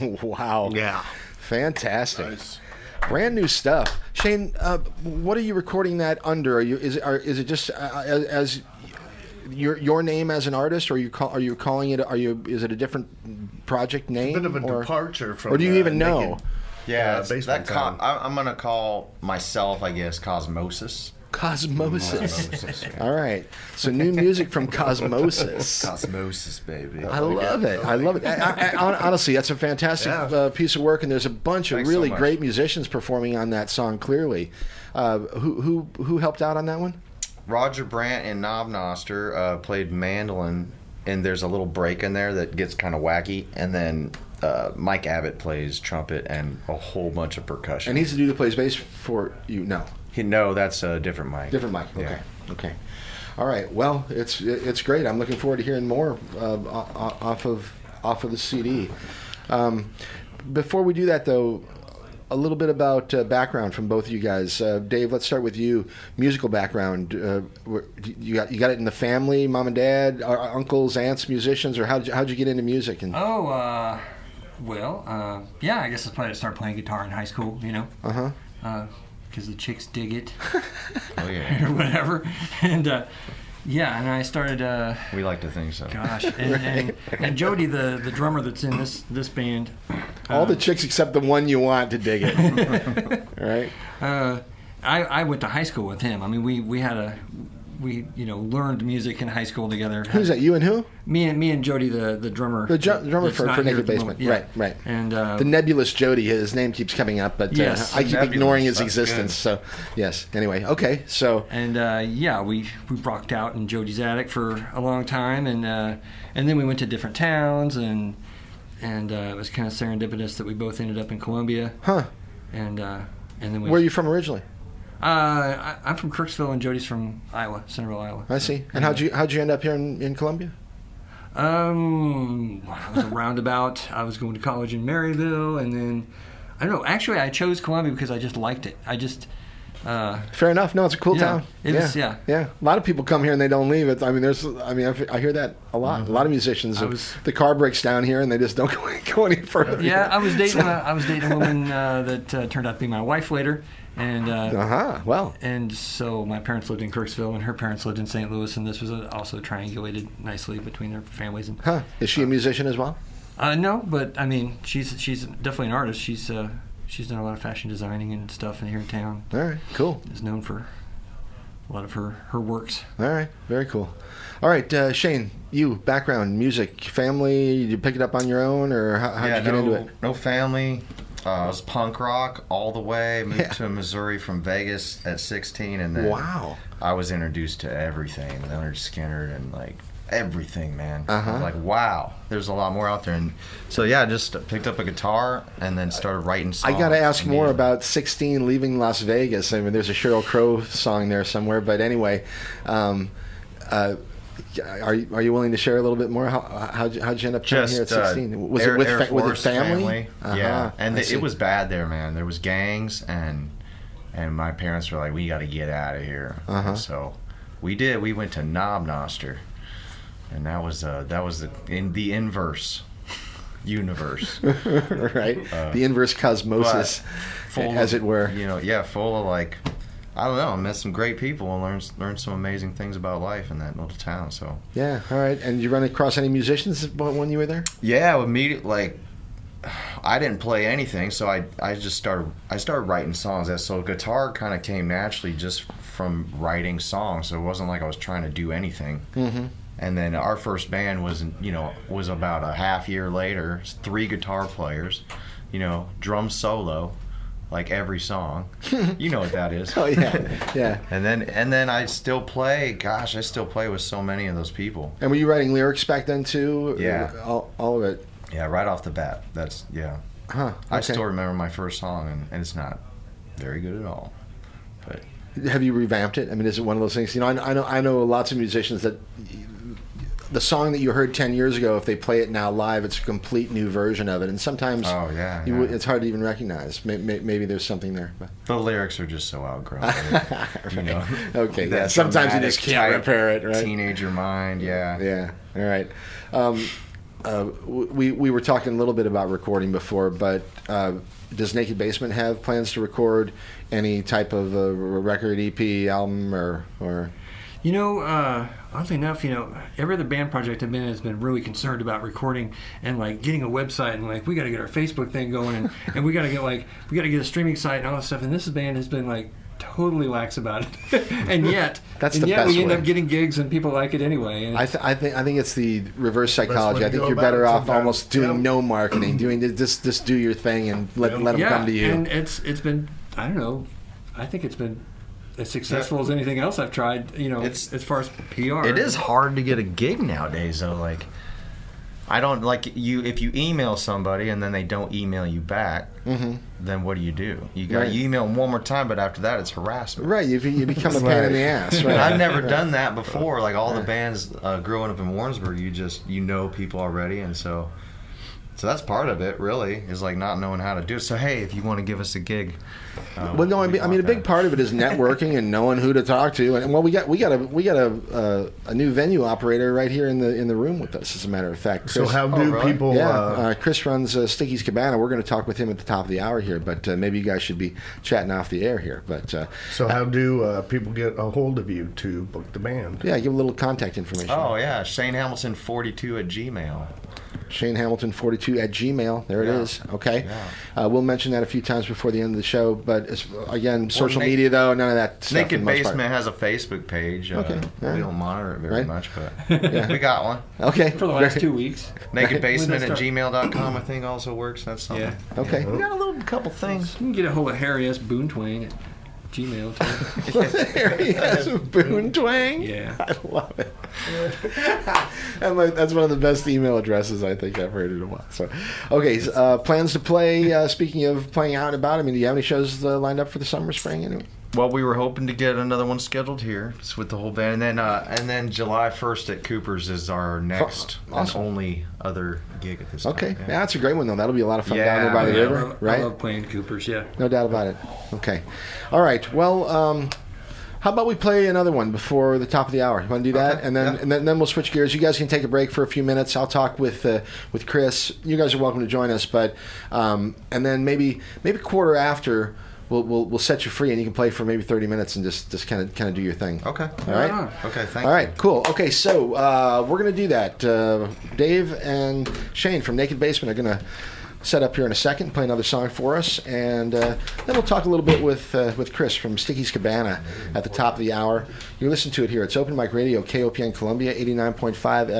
wow. Yeah. Fantastic. Brand new stuff. Shane, uh, what are you recording that under? Are you is it, are, is it just uh, as, as your your name as an artist, or are you call, are you calling it? Are you is it a different project name? A Bit of a or, departure from. or do you uh, even know? Naked, Yeah, uh, that con- I, I'm gonna call myself, I guess, Cosmosis. Cosmosis. Cosmosis, yeah. All right. So new music from Cosmosis. Cosmosis, baby. I love it. I love it. I, I, honestly, that's a fantastic Yeah. uh, piece of work, and there's a bunch of Thanks so really much. great musicians performing on that song. Clearly, uh, who who who helped out on that one? Roger Brandt and Knob Noster uh, played mandolin, and there's a little break in there that gets kind of wacky, and then uh, Mike Abbott plays trumpet and a whole bunch of percussion. And he's the dude that plays bass for you. No, no, that's a different Mike. different Mike. Okay, Yeah. okay. All right. Well, it's it's great. I'm looking forward to hearing more uh, o- o- off of off of the CD. Um, before we do that, though, a little bit about uh, background from both of you guys. Uh, Dave, let's start with you. Musical background. Uh, you got you got it in the family, mom and dad, uh, uncles, aunts, musicians, or how did you, how'd you get into music? And Oh, uh, well, uh, yeah, I guess I started start playing guitar in high school, you know, uh huh. Because the chicks dig it Oh yeah, or whatever. And uh, yeah, and I started. Uh, we like to think so. gosh, and, and, and Jody, the the drummer that's in this this band, All the chicks except the one you want to dig it. right? uh, I I went to high school with him. I mean, we we had a we you know learned music in high school together. Who's that? You and who? Me and me and Jody, the the drummer. The dr- drummer for, for Naked Basement. Yeah. Right, right. And uh, the nebulous Jody, his name keeps coming up, but uh, Yes. I keep Nebulous, ignoring his that's existence. So, yes. Anyway, okay. So, and uh, yeah, we we rocked out in Jody's attic for a long time, and uh, and then we went to different towns, and and uh, it was kind of serendipitous that we both ended up in Columbia, huh? and uh, and then we. Where are you from originally? Uh, I, I'm from Kirksville, and Jody's from Iowa, Centerville, Iowa. I see. And how'd you how'd you end up here in, in Columbia? Um, I was a roundabout. I was going to college in Maryville, and then I don't know. Actually, I chose Columbia because I just liked it. I just uh, Fair enough. No, it's a cool Yeah, town. it is, yeah. yeah. A lot of people come here and they don't leave. It. I mean, there's. I mean, I I hear that a lot. A lot of musicians. Mm-hmm. Was- the car breaks down here and they just don't go, go any further. yeah. I was dating. A, I was dating a woman uh, that uh, turned out to be my wife later, and. Uh, Uh huh. Well, And so my parents lived in Kirksville, and her parents lived in St. Louis, and this was uh also triangulated nicely between their families. And huh? Is she a musician as well? uh, no, but I mean, she's she's definitely an artist. She's uh, she's done a lot of fashion designing and stuff in here in town. All right. Cool. Is known for a lot of her her works. All right. Very cool. All right, uh, Shane. You background music, family. Did you pick it up on your own, or how, how'd yeah, you get no, into it? no family. Uh, I was punk rock all the way. Moved Yeah. to Missouri from Vegas at 16, and then Wow. I was introduced to everything, Lynyrd Skynyrd, and like everything, man. Uh-huh. Like, wow, there's a lot more out there. And so yeah, I just picked up a guitar and then started writing songs. I got to ask more about 16 leaving Las Vegas. I mean, there's a Sheryl Crow song there somewhere, but anyway, um, uh, are you, are you willing to share a little bit more? How how'd you, how'd you end up coming just here at uh, 16? Was Air, it with Air fa- with your family? Yeah, Uh-huh, and I it, was bad there, man. There was gangs, and and my parents were like, "We got to get out of here." Uh-huh. So we did. We went to Knob Noster, and that was uh, that was the in the inverse universe. right, the inverse cosmosis, full as of, it were. You know, yeah, full of like, I don't know, I met some great people and learned learned some amazing things about life in that little town. So Yeah, all right. And you run across any musicians when you were there? yeah, immediately like. I didn't play anything, so I I just started I started writing songs. So guitar kind of came naturally just from writing songs. So it wasn't like I was trying to do anything. Mm-hmm. And then our first band was, you know, was about a half year later. Three guitar players, you know, drum solo, like every song. you know what that is. Oh yeah, yeah. And then and then I still play. Gosh, I still play with so many of those people. And were you writing lyrics back then too? Yeah. all, all of it. Yeah, right off the bat. That's yeah. Huh. I still remember my first song, and, and it's not very good at all. But Have you revamped it? I mean, is it one of those things? You know, I, I know I know lots of musicians that the song that you heard ten years ago, if they play it now live, it's a complete new version of it, and sometimes oh yeah, you, yeah. it's hard to even recognize. May, may, maybe there's something there. But. the lyrics are just so outgrown. you know, Okay, yeah. Sometimes you just can't repair it, right? Teenager mind, yeah. Yeah. All right. Um, uh, we we were talking a little bit about recording before, but uh, does Naked Basement have plans to record any type of uh, record, EP, album, or or? You know, uh, oddly enough, you know, every other band project I've been in has been really concerned about recording and like getting a website and like we got to get our Facebook thing going and, and we got to get like we got to get a streaming site and all this stuff. And this band has been like totally lax about it, and yet That's and the yet best we end way. up getting gigs and people like it anyway. And I, th- I think I think it's the reverse psychology. I think you're better off sometimes. almost doing Yeah. no marketing, doing just just do your thing and let let them yeah, come to you. and it's it's been I don't know, I think it's been as successful as anything else I've tried. You know, It's- as far as PR. It is hard to get a gig nowadays, though. Like, I don't like you. If you email somebody and then they don't email you back, then what do you do? You got Mm-hmm. Right. you email them one more time, but after that, it's harassment. right, you, you become a pain in the ass. And I've never done that before. Like all the bands uh, growing up in Warrensburg, you just you know people already, and so so that's part of it. Really, is like not knowing how to do it. So hey, if you want to give us a gig, uh, Well, no, I mean, I mean, a big part of it is networking and knowing who to talk to. And well, we got we got a we got a uh, a new venue operator right here in the in the room with us. As a matter of fact, So Chris- how Oh, do really? people? Yeah, uh, uh, Chris runs uh, Sticky's Cabana. We're going to talk with him at the top of the hour here, but uh, maybe you guys should be chatting off the air here. But uh, so how do uh, people get a hold of you to book the band? yeah, give a little contact information. Oh yeah, Shane Hamilton forty two at Gmail. Shane Hamilton 42 at Gmail. There it Yeah. is. Okay. Uh, we'll mention that a few times before the end of the show. But as, again, social Na- media though, none of that. Stuff Naked the most part. Basement has a Facebook page. Uh, Okay, yeah. We don't monitor it very Right. much, but we got one. Okay. For the last two weeks. Naked Basement at start? gmail.com, I think, also works. That's something. Yeah. Okay. We got a little couple things. You can get a hold of Harry S. Boontwang at Gmail too. there he has a boon twang. Yeah. I love it. and like, that's one of the best email addresses I think I've heard in a while. So, okay, so, uh, plans to play. Uh, speaking of playing out and about, I mean, do you have any shows uh, lined up for the summer, spring? Anyway, Well, we were hoping to get another one scheduled here just with the whole band, and then uh, and then July first at Cooper's is our next Awesome. and only other gig at this time. okay, yeah. that's a great one though. That'll be a lot of fun Yeah, down there by the yeah. I river, love, right? I love playing Coopers. Yeah. No doubt about it. Okay, all right. Well, um, how about we play another one before the top of the hour? You want to do that, Okay, and then yeah. and then, then we'll switch gears. You guys can take a break for a few minutes. I'll talk with uh, with Chris. You guys are welcome to join us, but um, and then maybe maybe quarter after. We'll, we'll, we'll set you free and you can play for maybe 30 minutes and just just kind of kind of do your thing. Okay. All right. on. Okay. Thank All you. right, cool. Okay, so uh, we're going to do that. Uh, Dave and Shane from Naked Basement are going to set up here in a second, play another song for us, and uh, then we'll talk a little bit with uh, with Chris from Sticky's Cabana at the top of the hour. You listen to it here. It's Open Mic Radio, KOPN Columbia, 89.5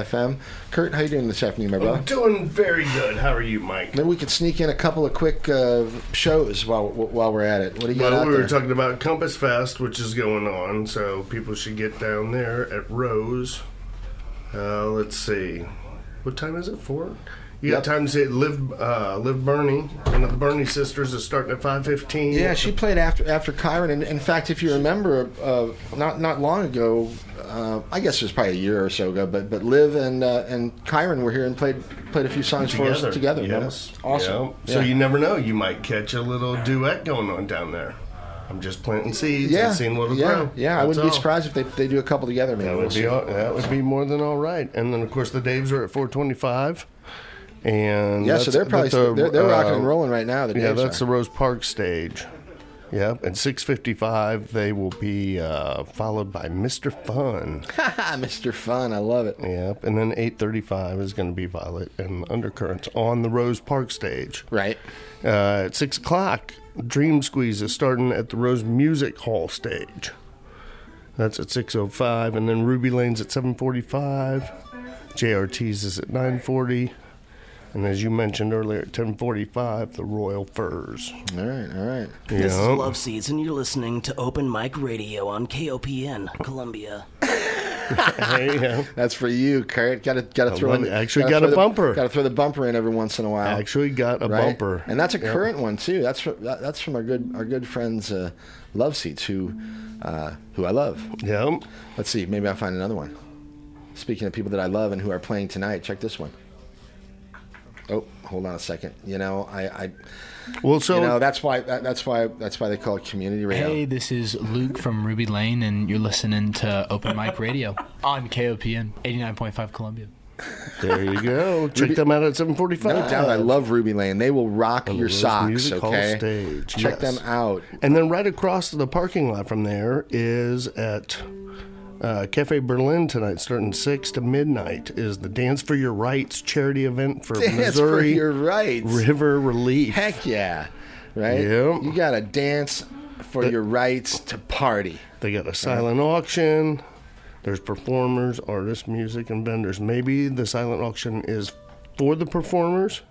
FM. Kurt, how you doing this afternoon, my brother? I'm doing very good. How are you, Mike? Maybe we could sneak in a couple of quick uh, shows while while we're at it. What do you got Well, we were there? talking about Compassfest, which is going on, so people should get down there at Rose. Uh, let's see, what time is it? Four. You Yep. got time to say live, uh, Liv Burney. One of the Burney sisters is starting at five fifteen. Yeah, she played after after Kyron, and in fact, if you remember, uh, not not long ago, uh, I guess it was probably a year or so ago, but but Liv and uh, and Kyron were here and played played a few songs for us together. Yes. awesome. Yeah. So you never know. You might catch a little duet going on down there. I'm just planting seeds yeah, and seeing what'll yeah, grow. yeah. I wouldn't be surprised if they, they do a couple together. Maybe That we'll would be all, that would be more than all right. And then of course the Daves are at 425, and yeah. So they're probably the, they're, they're rocking uh, and rolling right now. The Yeah, that's are. the Rose Park stage. Yep, at 6:55 they will be uh, followed by Mr. Fun. Mr. Fun. I love it. Yep, and then 8:35 is going to be Violet and Undercurrents on the Rose Park stage. Right. Uh, at six o'clock, Dream Squeeze is starting at the Rose Music Hall stage. That's at six o five, and then Ruby Lane's at seven forty five. JRT's is at nine forty, and as you mentioned earlier, at ten forty five, the Royal Furs. All right. All right. This is Yeah. Love Seeds, and you're listening to Open Mic Radio on KOPN, Columbia. Hey, yeah. That's for you, Kurt. Got to got to throw in. Actually gotta got throw a the- bumper. Got to throw the bumper in every once in a while. Actually got a right? bumper, and that's a Yep. current one too. That's from, that, that's from our good our good friends uh, Love Seats who uh, who I love. Yep. Let's see, maybe I'll find another one. Speaking of people that I love and who are playing tonight, check this one. Oh, hold on a second. You know, I, I Well, so you know that's why that, that's why that's why they call it community radio. Hey, this is Luke from Ruby Lane, and you're listening to Open Mic Radio on KOPN 89.5 Columbia. there you go. Check them out at seven forty five. No doubt, I love Ruby Lane. They will rock the your socks. Music Hall okay, stage, check yes. them out. And then right across the parking lot from there is at uh, Cafe Berlin tonight, starting six to midnight, is the Dance for Your Rights charity event for Dance Missouri for your rights. River Relief. Heck yeah, right? Yep. You got to dance for your rights to party. They got a silent auction. There's performers, artists, music, and vendors. Maybe the silent auction is for the performers.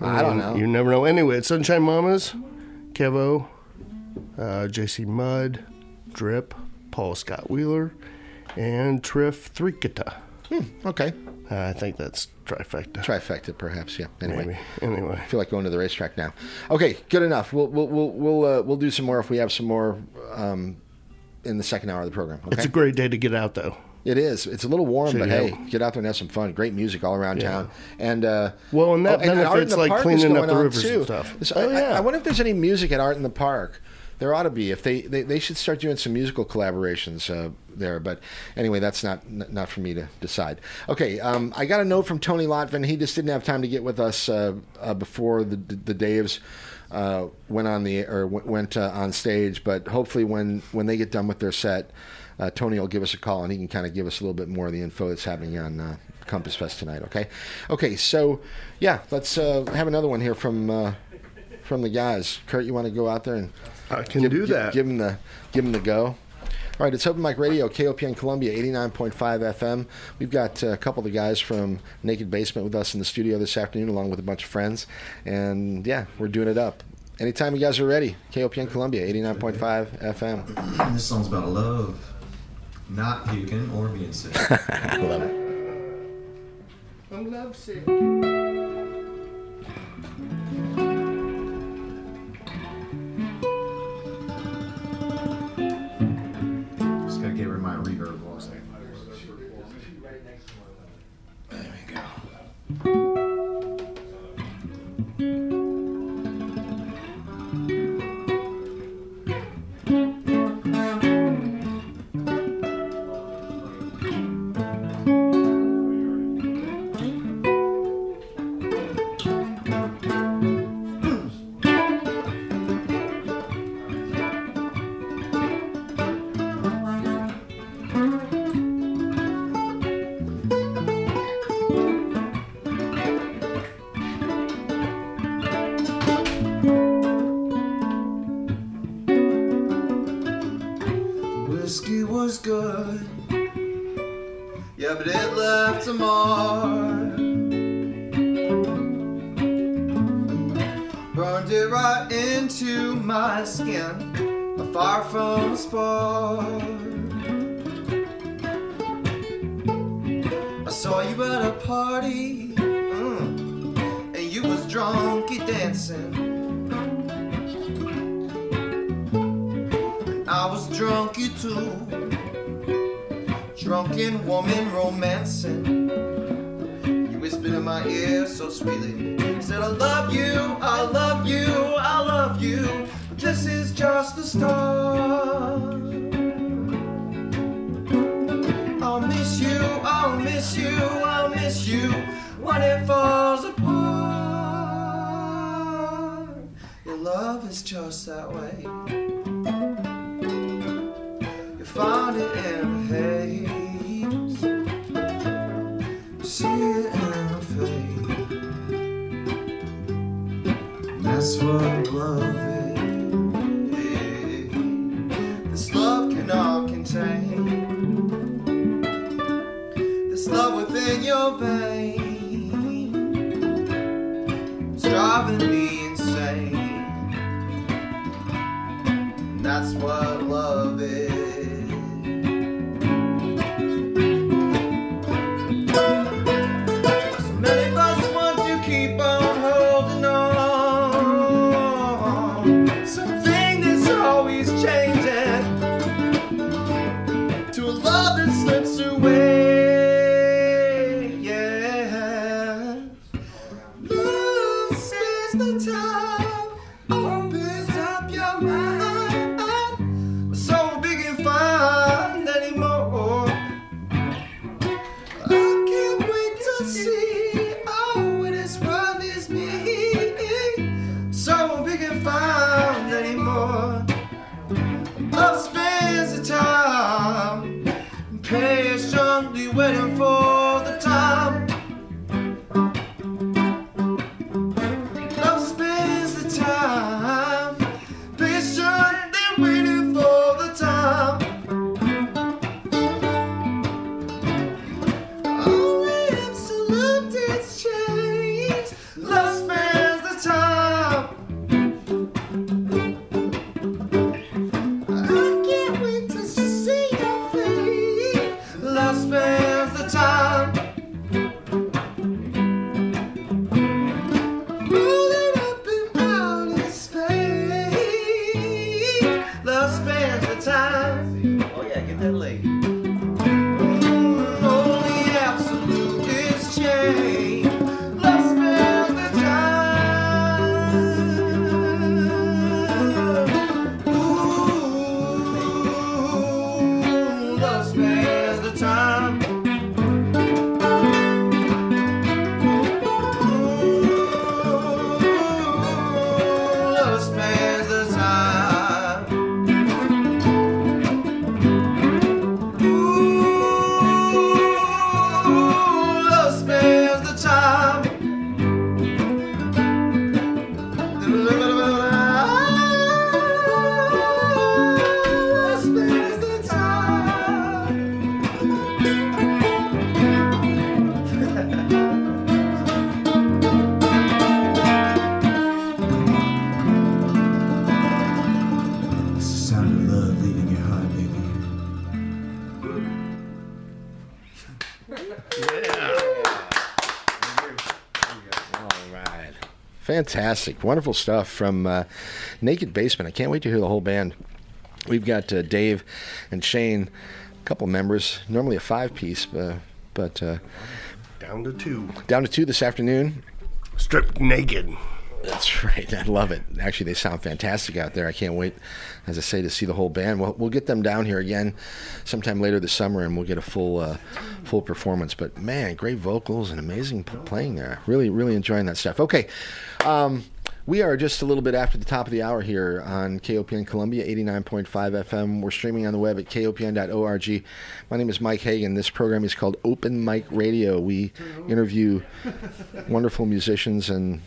I don't know. You never know. Anyway, it's Sunshine Mamas, Kevo, uh, JC Mudd, Drip, Paul Scott Wheeler, and Triff Thrikata. Okay, I think that's trifecta. trifecta, perhaps. Yeah. Anyway. Maybe. Anyway. I feel like going to the racetrack now. Okay, good enough. We'll we'll we'll we'll, uh, we'll do some more if we have some more um, in the second hour of the program. Okay? It's a great day to get out, though. It is. It's a little warm, Should but hey, get out there and have some fun. Great music all around Yeah. town. And uh, Well, and that in benefits, the like, cleaning up the rivers and too. stuff. So Oh, I- I, yeah. I wonder if there's any music at Art in the Park There ought to be. If they, they, they should start doing some musical collaborations uh, there. But anyway, that's not not for me to decide. Okay, um, I got a note from Tony Lotven. He just didn't have time to get with us uh, uh, before the the Daves uh, went on the or w- went uh, on stage. But hopefully, when when they get done with their set, uh, Tony will give us a call and he can kind of give us a little bit more of the info that's happening on Compassfest tonight. Okay, okay. So yeah, let's have another one here from from the guys. Kurt, you want to go out there and I can give, do give- that. Give them the give them the go. All right, it's Open Mic Radio, KOPN Columbia, 89.5 FM. We've got uh, a couple of the guys from Naked Basement with us in the studio this afternoon, along with a bunch of friends. And yeah, we're doing it up. Anytime you guys are ready, KOPN Columbia, 89.5 FM. This song's about love, not puking or being sick. I Love it. I'm lovesick. My skin, a far from a spark. I saw you at a party, mm, and you was drunky dancing. I was drunky too. Drunken woman romancing. You whispered in my ear so sweetly. Said, I love you, I love you, I love you. This is just the start. I'll miss you, I'll miss you, I'll miss you when it falls apart. Your love is just that way. You find it in the haze. You see it in the face. That's what love is. Love within your veins. Driving me insane. That's what love is. Fantastic. Wonderful stuff from uh, Naked Basement. I can't wait to hear the whole band. We've got uh, Dave and Shane, a couple members, normally a five piece, uh, but uh, Down to two. down to two this afternoon. Stripped naked. That's right. I love it. Actually, they sound fantastic out there. I can't wait, as I say, to see the whole band. We'll, we'll get them down here again sometime later this summer, and we'll get a full uh, full performance. But man, great vocals and amazing playing there. Really, really enjoying that stuff. Okay. Um, we are just a little bit after the top of the hour here on KOPN Columbia 89.5 FM. We're streaming on the web at kopn.org. My name is Mike Hagan. This program is called Open Mic Radio. We interview wonderful musicians and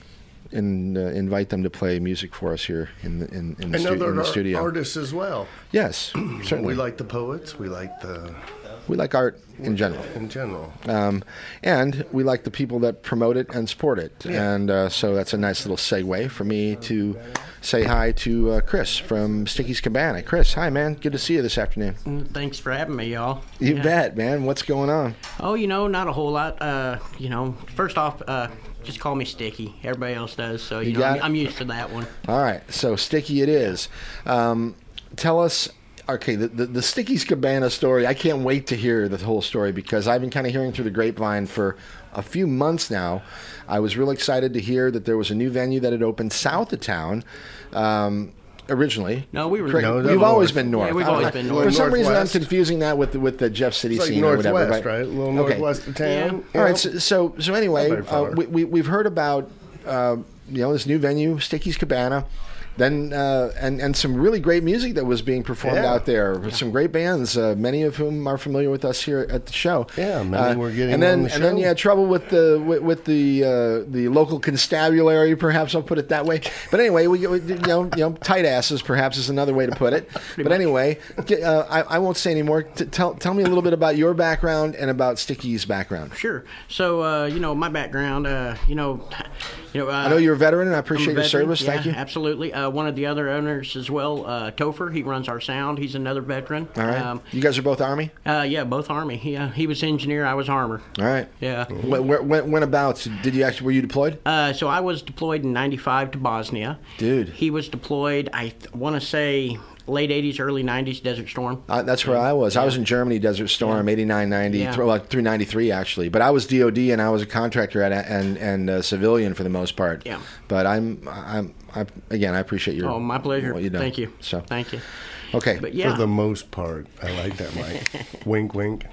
and uh, invite them to play music for us here in the in, in the, And stu- other in the ar- studio. artists as well. Yes, certainly. We like the poets. We like the We like art in general. in general. Um, and we like the people that promote it and support it. Yeah. And uh, so that's a nice little segue for me to say hi to uh, Chris from Sticky's Cabana. Chris, hi, man. Good to see you this afternoon. Mm, Thanks for having me, y'all. You Yeah. bet, man. What's going on? Oh, you know, not a whole lot. Uh, you know, first off, uh, just call me Sticky. Everybody else does, so you, You know, I'm. I'm used to that one. All right, so Sticky it is. Um, tell us. Okay, the, the the Sticky's Cabana story. I can't wait to hear the whole story because I've been kind of hearing through the grapevine for a few months now. I was really excited to hear that there was a new venue that had opened south of town. Um, originally, No, we were- Correct- No, we've no, always been north. Yeah, we've always I- been For north. some reason, I'm confusing that with the, with the Jeff City It's like scene or whatever. northwest, right? right? A little Okay. northwest of town. Yeah. you All right. know? So so, so anyway, uh, we, we we've heard about uh, you know this new venue, Sticky's Cabana. Then uh, and and some really great music that was being performed Yeah. out there. with Some great bands, uh, many of whom are familiar with us here at the show. Yeah, many Uh, were getting and then on the and then show. you had trouble with the with, with the uh, the local constabulary, perhaps I'll put it that way. But anyway, we, we you know you know tight asses perhaps is another way to put it. but anyway, uh, I, I won't say anymore. T- tell tell me a little bit about your background and about Sticky's background. Sure. So, uh, you know, my background, uh, you know, you know, uh, I know you're a veteran, and I appreciate your veteran. service. Thank you. Absolutely. Uh, one of the other owners as well, uh, Topher. He runs our sound. He's another veteran. All right. Um, you guys are both Army. uh, yeah, both Army. Yeah, he was engineer. I was armor. All right. Yeah. When, when, when about did you actually were you deployed? Uh, so I was deployed in '95 to Bosnia. Dude. He was deployed. I th- want to say late '80s, early '90s, Desert Storm. Uh, that's where I was. I was in Germany, Desert Storm, 89, 90, Yeah. through, like, through 93, actually. But I was DOD and I was a contractor at, and and uh, civilian for the most part. Yeah. But I'm, I'm, I, again, I appreciate your. Oh, my pleasure. What you. Thank you. So, Thank you. okay. But yeah, For the most part, I like that, Mike. wink, wink.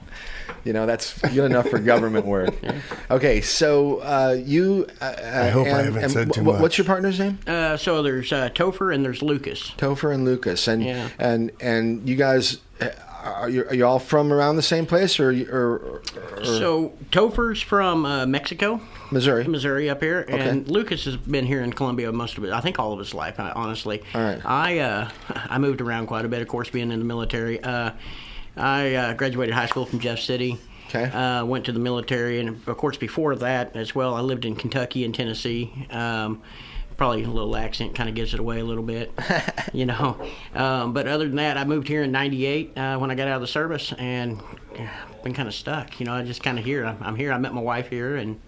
You know, that's good enough for government work. Okay, so uh, you. Uh, I hope I haven't said too What's much. your partner's name? uh, so there's uh, Topher and there's Lucas. Topher and Lucas, and Yeah. and and you guys uh, are you, are you all from around the same place, or you- or, or, or So Topher's from uh, Mexico, Missouri? Missouri up here, and Lucas has been here in Columbia most of it. I think all of his life, uh, honestly. All right. I uh, I moved around quite a bit, of course, being in the military. Uh, I uh, graduated high school from Jeff City. Okay. Uh, went to the military, and of course, before that as well, I lived in Kentucky and Tennessee. Um, probably a little accent kind of gives it away a little bit, you know. Um, but other than that, I moved here in '98 uh, when I got out of the service, and been kind of stuck. You know, I just kind of here. I'm, I'm here. I met my wife here, and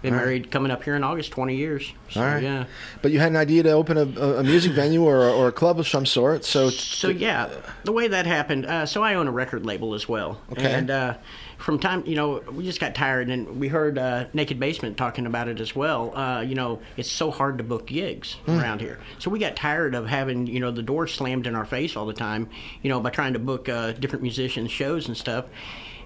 been married coming up here in August, 20 years. So, Uh-huh. All right. Yeah. But you had an idea to open a, a a music venue or, or a club of some sort. So, So yeah, the way that happened. Uh, so I own a record label as well, Okay. and uh, from time, you know, we just got tired, and we heard uh, Naked Basement talking about it as well. Uh, you know, it's so hard to book gigs Hmm. around here, so we got tired of having you know the door slammed in our face all the time. You know, by trying to book uh, different musicians shows and stuff.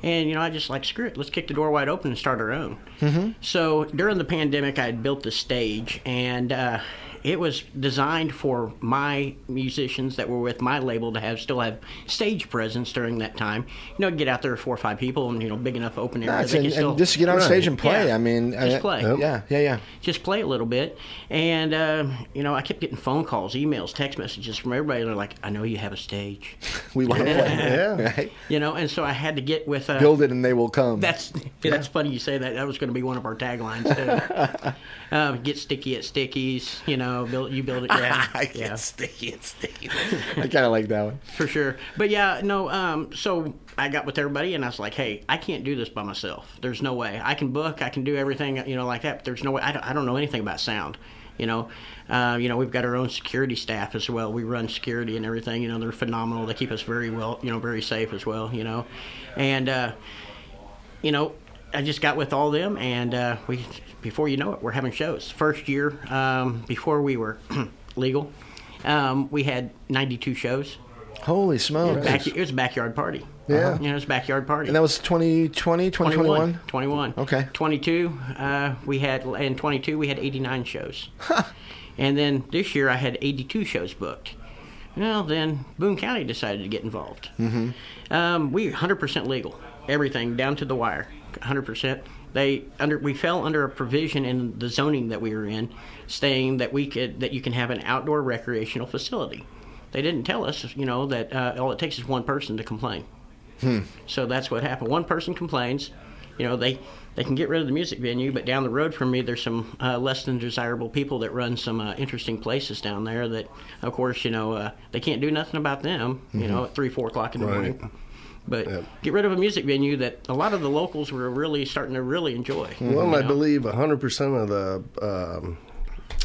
And you know, I just like screw it. Let's kick the door wide open and start our own. Mm-hmm. So during the pandemic, I had built the stage, and uh, it was designed for my musicians that were with my label to have still have stage presence during that time. You know, get out there four or five people, and you know, big enough open area. And, still and just get on Right. stage and play. Yeah. I mean, Just uh, play. Yeah, yeah, yeah. just play a little bit. And, uh, you know, I kept getting phone calls, emails, text messages from everybody. They're like, I know you have a stage. We want to play. Yeah. Right? You know, and so I had to get with. Uh, Build it and they will come. That's that's funny you say that. That was going to be one of our taglines too. um, get sticky at Stickies, you know. No, build you build it. Yeah, yeah. It's sticky. It's sticky. I kind of like that one. for sure. But yeah, no. Um, so I got with everybody, and I was like, "Hey, I can't do this by myself. There's no way. I can book, I can do everything, you know, like that. But there's no way. I don't, I don't know anything about sound. You know, uh, you know, we've got our own security staff as well. We run security and everything. You know, they're phenomenal. They keep us very well, you know, very safe as well. You know, and uh, you know, I just got with all them, and uh, we, before you know it, we're having shows. First year, um, before we were legal, um, we had 92 shows. Holy smokes! Back, it was a backyard party. Yeah. You know, it was a backyard party. And that was 2020, 2021? 21. Okay. 22, uh, we had, and 22, we had 89 shows. and then this year, I had 82 shows booked. Well, then Boone County decided to get involved. Mm-hmm. Um, we 100% legal, everything down to the wire, 100%. They under we fell under a provision in the zoning that we were in, saying that we could that you can have an outdoor recreational facility. They didn't tell us, you know, that uh, all it takes is one person to complain. Hmm. So that's what happened. One person complains, you know, they they can get rid of the music venue, but down the road from me, there's some uh, less than desirable people that run some uh, interesting places down there. That, of course, you know, uh, they can't do nothing about them. You know, at three, four o'clock in the Right. morning. But get rid of a music venue that a lot of the locals were really starting to really enjoy. Well, you I believe 100% of the um,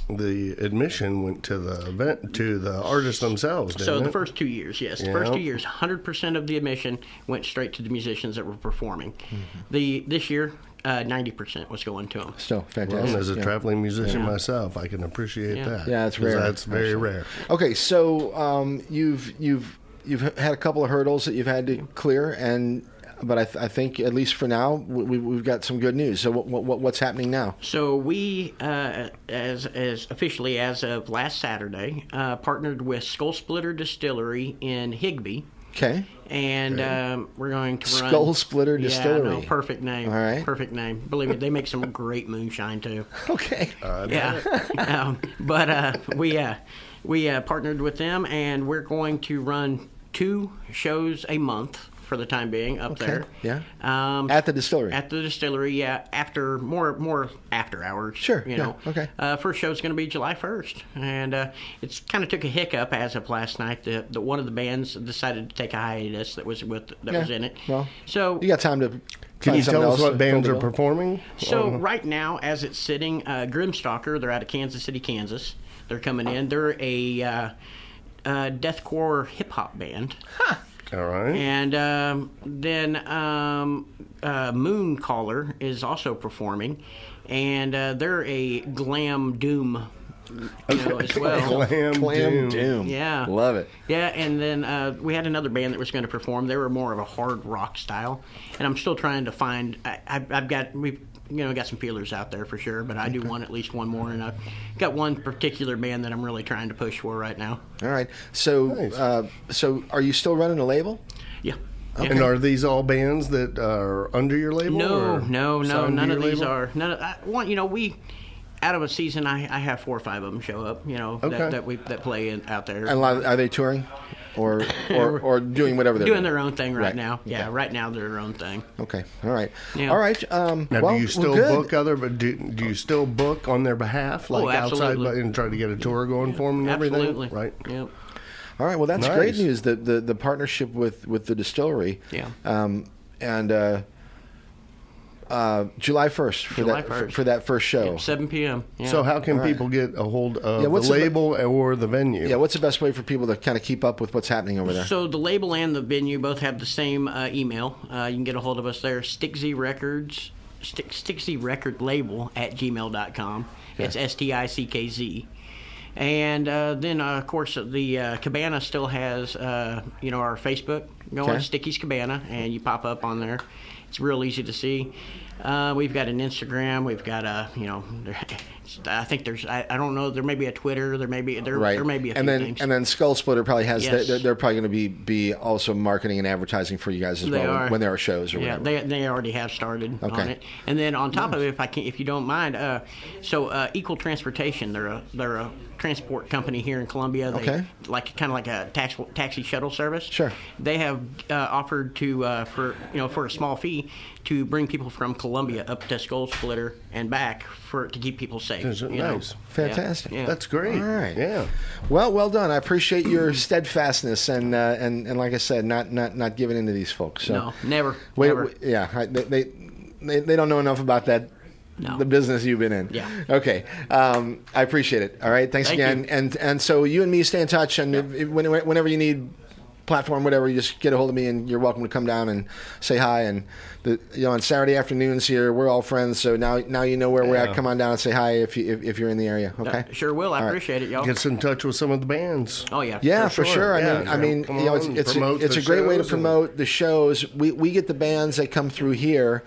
the admission went to the event to the artists themselves. Didn't So the it? first two years, yes, the Yeah. first two years, 100% of the admission went straight to the musicians that were performing. Mm-hmm. The this year, uh, 90% was going to them. Still Well, as a yeah. traveling musician Yeah. myself, I can appreciate Yeah. that. Yeah, it's 'Cause rare, That's very actually. rare. Okay, so um, you've you've you've had a couple of hurdles that you've had to clear, and but I, th- I think at least for now we, we've got some good news. So what, what what's happening now? So we, uh, as as officially as of last Saturday, uh, partnered with Skull Splitter Distillery in Higbee, Okay, and um, we're going to run Skull Splitter Yeah, Distillery. no, perfect name. All right. perfect name. Believe me, they make some great moonshine too. okay, yeah, um, but uh, we uh, we uh, partnered with them, and we're going to run two shows a month for the time being up Okay, there. yeah. Um, at the distillery. at the distillery, yeah. After more, more after hours. Sure, You yeah, know. okay. Uh, first show's going to be July first, and uh, it's kind of took a hiccup as of last night. The, the one of the bands decided to take a hiatus that was with that Yeah, was in it. well, so you got time to. Can you tell us what bands are performing? so Uh, right now, as it's sitting, uh, Grimstalker, they're out of Kansas City, Kansas. They're coming in. They're a uh, deathcore hip hop band. all right. And um, then um, uh, Moon Caller is also performing, and uh, they're a glam doom, you know, as well. Glam, Clam Doom. Doom. Yeah. love it. Yeah, and then uh, we had another band that was going to perform. They were more of a hard rock style, and I'm still trying to find. I, I've, I've got we've you know I got some feelers out there for sure, but I do want at least one more, and I've got one particular band that I'm really trying to push for right now. All right, so Nice. uh, so are you still running a label? Yeah. And are these all bands that are under your label? No, no, no. None of these label? are. None. Of, I, one, you know, we out of a season, I, I have four or five of them show up. You know, Okay. that, that we that play in, out there. And a lot of- are they touring, or or, or doing whatever they're doing their own thing right, Right. now. Yeah, Okay. right now they're their own thing. Okay, all right, Yeah. all right. Um, Now, well, do you still book other? But do, do you still book on their behalf, like outside, Oh, absolutely. but- and try to get a tour going for them and everything? Absolutely. Right. Yep. All right, well, that's great news. The, the the partnership with with the distillery. Yeah. Um, and uh, uh, July first for July that for, 1st. for that first show. 7 p.m. Yeah. So how can All right. people get a hold of Yeah, the what's the- label or the venue? Yeah, what's the best way for people to kind of keep up with what's happening over there? So the label and the venue both have the same uh, email. Uh, you can get a hold of us there. Stickzy Records, Stick, Stickzy Record Label at gmail.com. It's S T I C K Z. And uh, then, uh, of course, the uh, Cabana still has, uh, you know, our Facebook going, Okay. Sticky's Cabana, and you pop up on there. It's real easy to see. Uh, we've got an Instagram. We've got a, you know, I think there's, I, I don't know, there may be a Twitter. There may be, there, right. there may be a and then and then Skull Splitter probably has. Yes. They're, they're probably going to be be also marketing and advertising for you guys as They well are. when there are shows or yeah, whatever. they, they already have started on Okay. it. And then on top of it, if I can, if you don't mind, uh, so uh, Equal Transportation, they're a they're a transport company here in Columbia. They, Okay. Like kind of like a tax, taxi shuttle service. Sure. They have uh, offered to uh, for you know for a small fee to bring people from Columbia Columbia up to Skull Splitter and back for to keep people safe. Is it you know? nice? Fantastic. Yeah. That's great. All right. Yeah. Well, well done. I appreciate your steadfastness and uh, and and like I said, not not not giving in to these folks. So. No, never. Wait, never. wait, yeah, I- they, they they they don't know enough about that. No. The business you've been in. Yeah. Okay. Um, I appreciate it. All right. Thanks Thank again. you. And and so you and me stay in touch. And if, if, whenever you need platform, whatever, you just get a hold of me, and you're welcome to come down and say hi. And the you know on Saturday afternoons here, we're all friends. So now now you know where we're at. Come on down and say hi if you if, if you're in the area. Okay. Uh, sure will. I All right. appreciate it, y'all. Gets in touch with some of the bands. oh yeah. Yeah, for, sure. I Yeah, mean, I mean, Come you know, it's it's a, it's a great way to shows and- promote the shows. We we get the bands that come through here,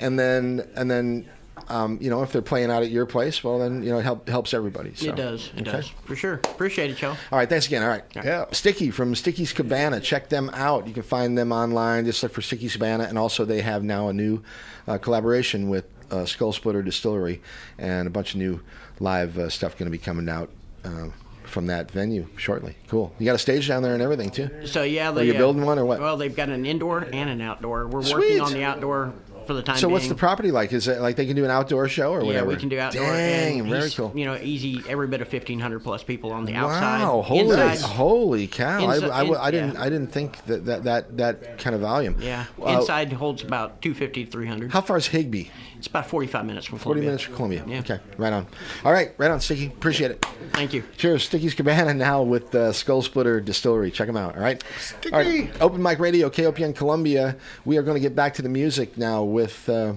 and then and then. Um, you know, if they're playing out at your place, well, then you know it help, helps everybody. So. It does. It Okay. does. For sure. Appreciate it, y'all. All right, thanks again. All right, Yeah. Sticky from Sticky's Cabana. Check them out. You can find them online. Just look for Sticky's Cabana, and also they have now a new uh, collaboration with uh, Skull Splitter Distillery, and a bunch of new live uh, stuff going to be coming out. Uh, from that venue shortly. Cool. You got a stage down there and everything too. So yeah, Are they, you uh, building one or what? Well, they've got an indoor and an outdoor. We're Sweet. working on the outdoor for the time So being. what's the property like? Is it like they can do an outdoor show or yeah, whatever? Yeah, we can do outdoor. Dang, and very cool. You know, easy. Every bit of fifteen hundred plus people on the outside. Wow, holy, Inside, holy cow! I, I, I didn't, yeah. I didn't think that that that, that kind of volume. yeah, Uh, inside holds about two fifty three hundred. How far is Higbee? It's about forty five minutes from Forty Columbia. minutes from Columbia. Yeah. Okay, right on. All right, right on, Sticky. Appreciate it. Thank you. Cheers, Sticky's Cabana now with uh, Skull Splitter Distillery. Check them out. All right. All right. Open Mic Radio, KOPN Columbia. We are going to get back to the music now with. Uh,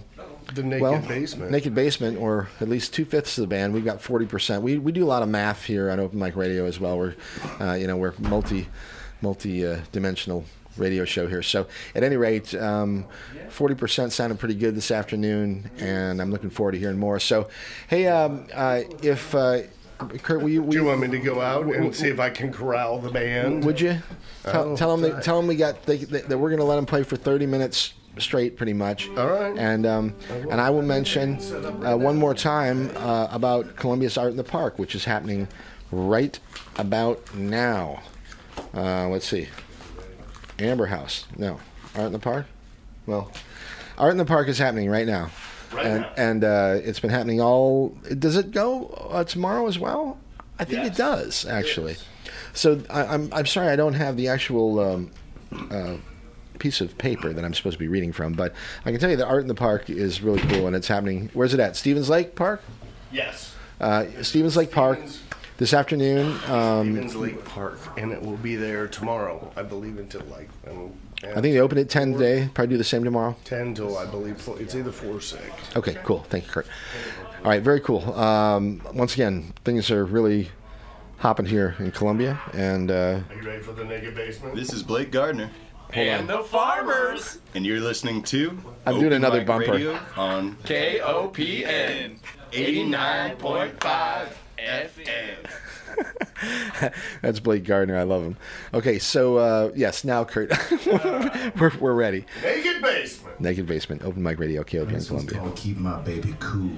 The Naked well, Basement. Naked Basement, or at least two fifths of the band. We've got forty percent. We we do a lot of math here on Open Mic Radio as well. We're, uh, you know, we're multi, multi uh, dimensional radio show here. So at any rate, um, forty percent sounded pretty good this afternoon, and I'm looking forward to hearing more. So, hey, um, uh, if uh, Kurt, will you, will Do you want me to go out and see if I can corral the band? would you tell, Oh, tell them that, tell them we got they, that that we're going to let them play for 30 minutes straight, pretty much. All right. And um, and I will mention uh, one more time uh, about Columbia's Art in the Park, which is happening right about now. Uh, let's see, Amber House. No, Art in the Park. Well, Art in the Park is happening right now. and and uh, it's been happening all. Does it go uh, tomorrow as well? I think it does actually. So I, I'm I'm sorry I don't have the actual um, uh, piece of paper that I'm supposed to be reading from, but I can tell you that Art in the Park is really cool and it's happening. Where's it at? Stephens Lake Park. Yes. Uh, Stephens Lake Park this afternoon. Um, Stephens Lake Park, and it will be there tomorrow, I believe, until like um, I think they open at 10 today. Probably do the same tomorrow. ten till I believe four, it's either four or six. Okay, cool. Thank you, Kurt. All right, very cool. Um, once again, things are really hopping here in Columbia, and uh, Are you ready for the naked basement? This is Blake Gardner. And the farmers. And you're listening to I'm doing another Mic bumper. Radio on KOPN 89.5 FM. that's Blake Gardner. I love him. Okay, so uh, yes, now Kurt, we're, we're ready. Naked basement. Naked Basement, Open Mic Radio, KOPN This one's Columbia. called Keep My Baby Cool.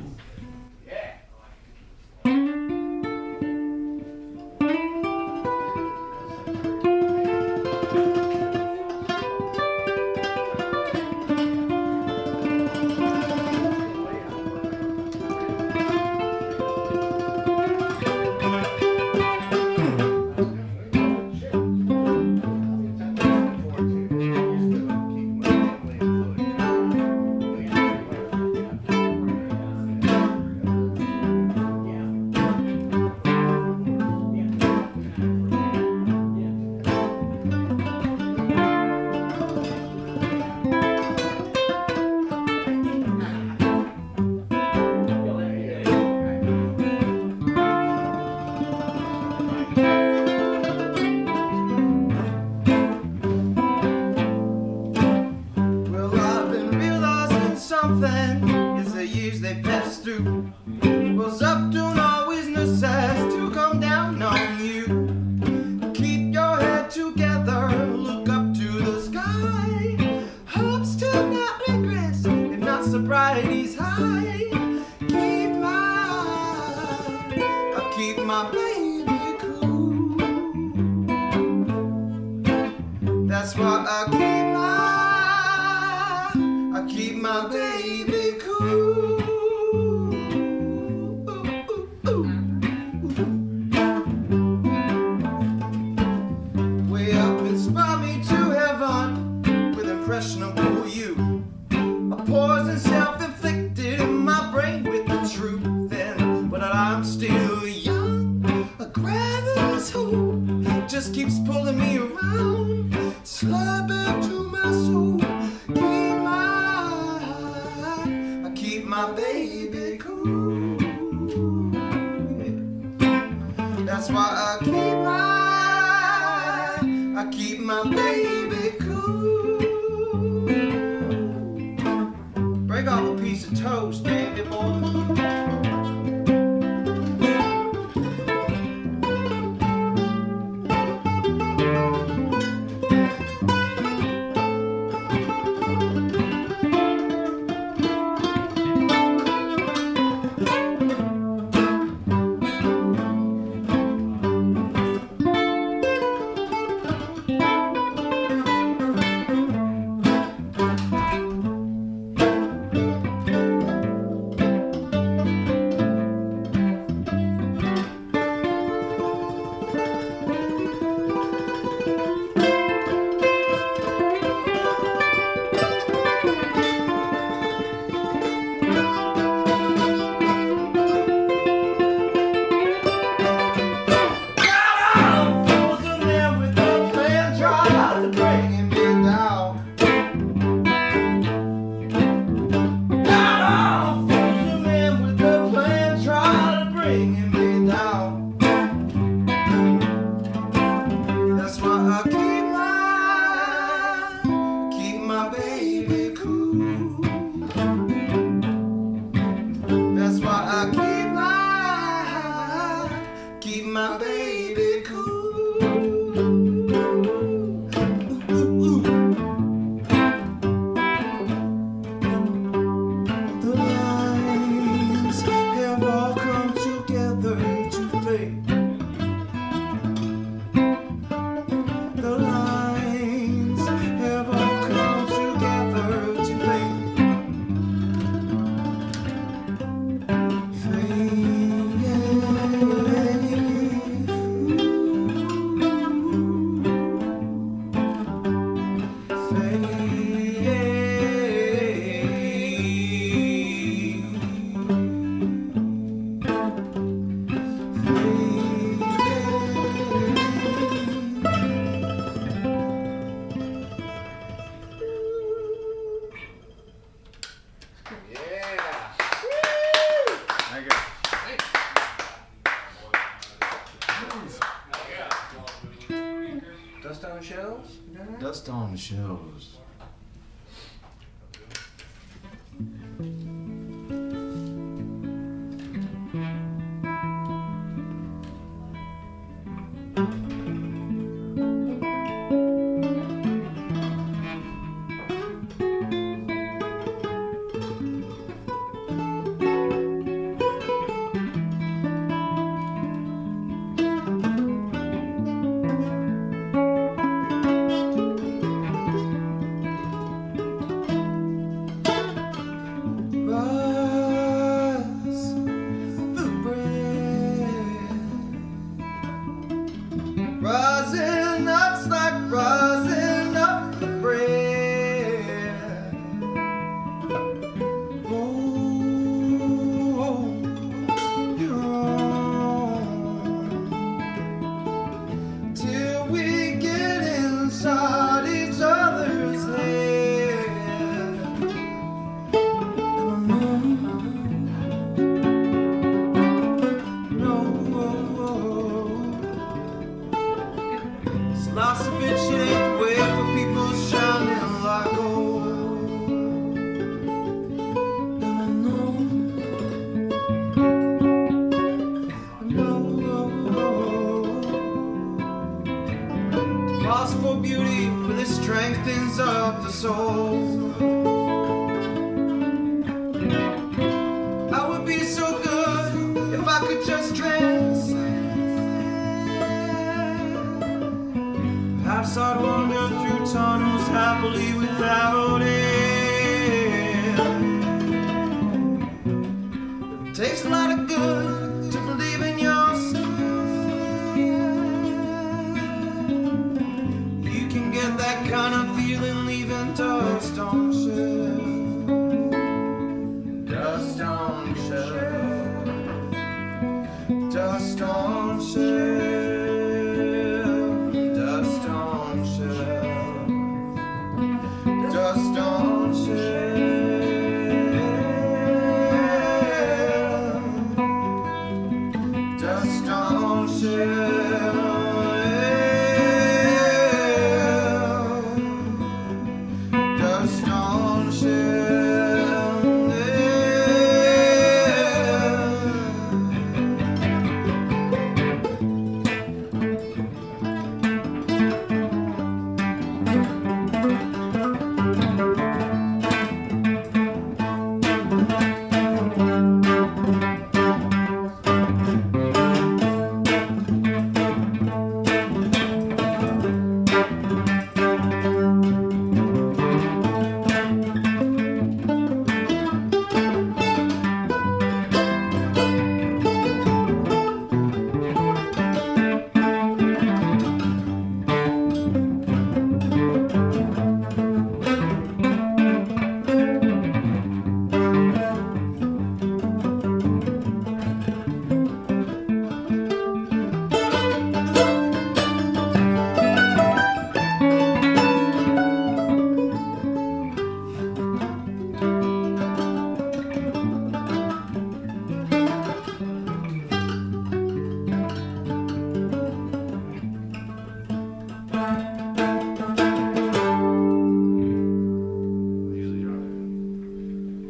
Dust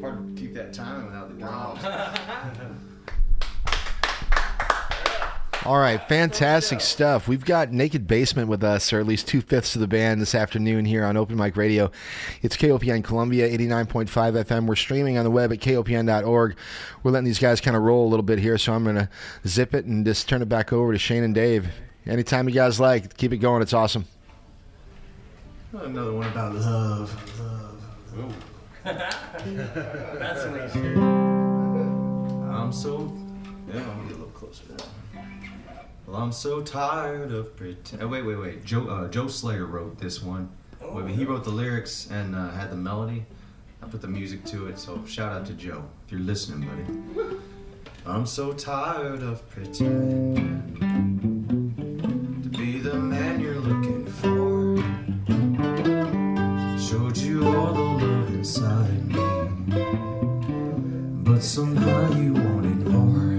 Hard to keep that time without the drums. All right, fantastic stuff. We've got Naked Basement with us, or at least two fifths of the band this afternoon here on Open Mic Radio. It's KOPN Columbia, 89.5 FM. We're streaming on the web at kopn.org. We're letting these guys kind of roll a little bit here, so I'm going to zip it and just turn it back over to Shane and Dave. Anytime you guys like, keep it going. It's awesome. Another one about love. Love. That's what I'm so. Yeah, I'm gonna get a little closer. Well, I'm so tired of pretend. Oh, wait, wait, wait. Joe uh, Joe Slayer wrote this one. But he wrote the lyrics and uh, had the melody. I put the music to it. So shout out to Joe if you're listening, buddy. I'm so tired of pretending but you wanted more.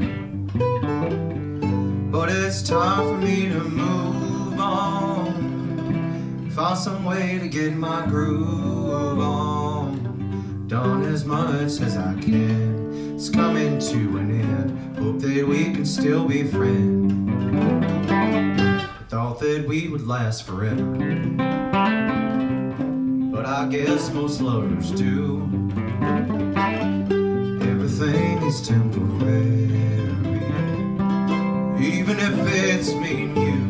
But it's time for me to move on. Find some way to get my groove on. Done as much as I can. It's coming to an end. Hope that we can still be friends. Thought that we would last forever. But I guess most lovers do. Everything is temporary even if it's me and you.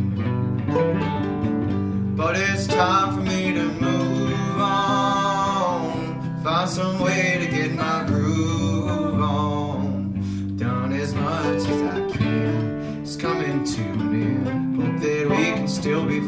But it's time for me to move on, find some way to get my groove on. Done as much as I can, it's coming to an end. Hope that we can still be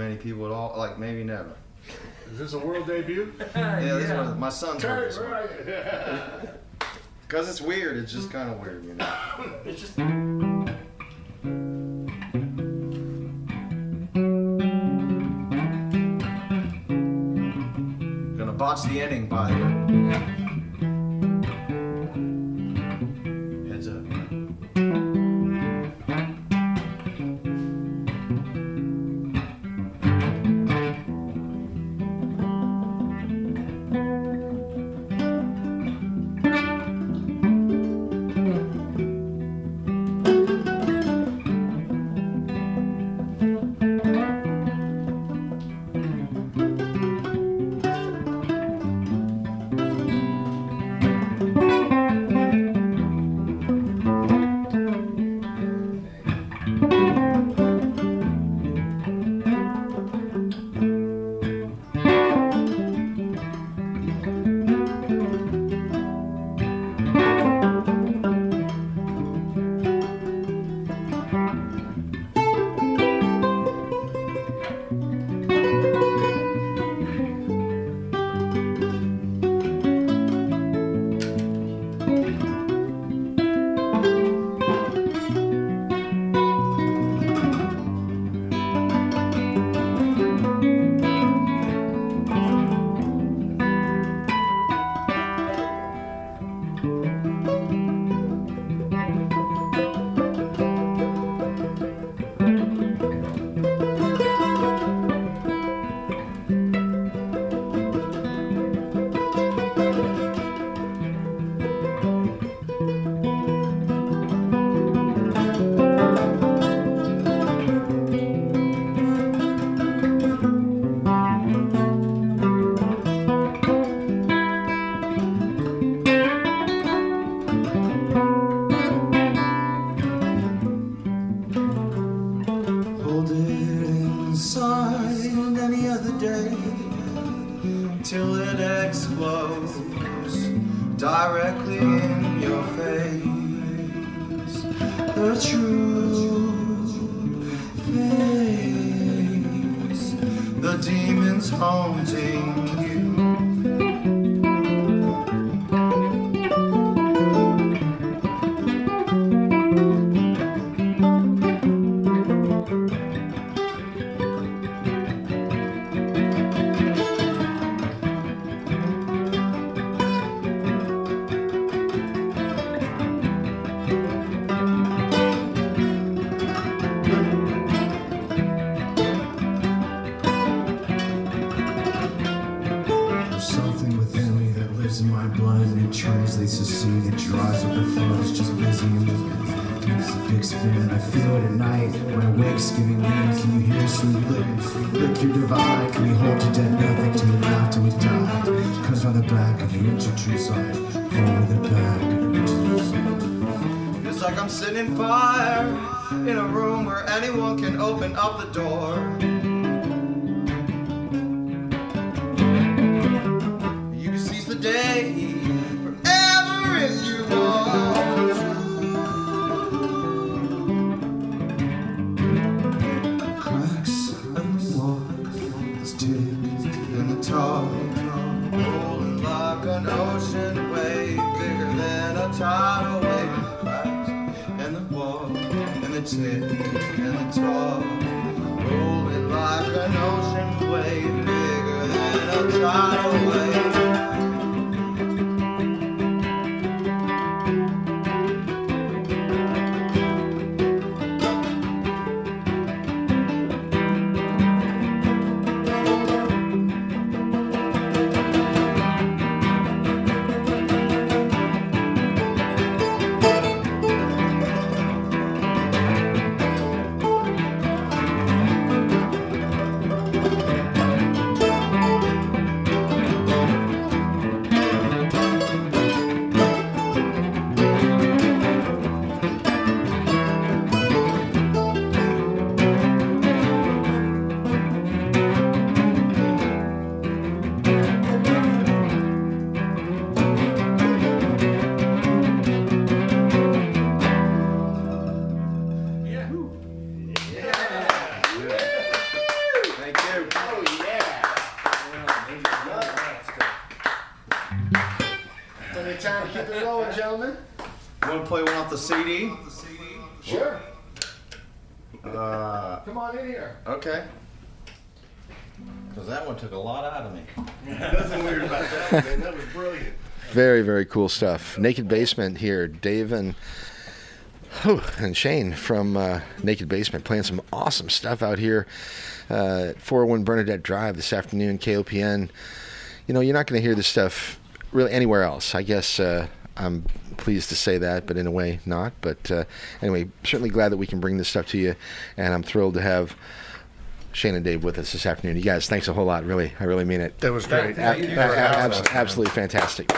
many people at all. Like maybe never. Is this a world debut? yeah, yeah. This one, my son's Turn right. Because it's weird. It's just kind of weird, you know. it's just. Gonna botch the ending, by the way. in a room where anyone can open up the door. Stuff. Naked Basement here. Dave and whew, and Shane from uh, Naked Basement playing some awesome stuff out here uh, 401 Bernadette Drive this afternoon, KOPN. You know, you're not going to hear this stuff really anywhere else. I guess uh, I'm pleased to say that, but in a way, not. But uh, anyway, certainly glad that we can bring this stuff to you, and I'm thrilled to have. Shane and Dave with us this afternoon. You guys, thanks a whole lot. Really, I really mean it. That was great. Absolutely fantastic.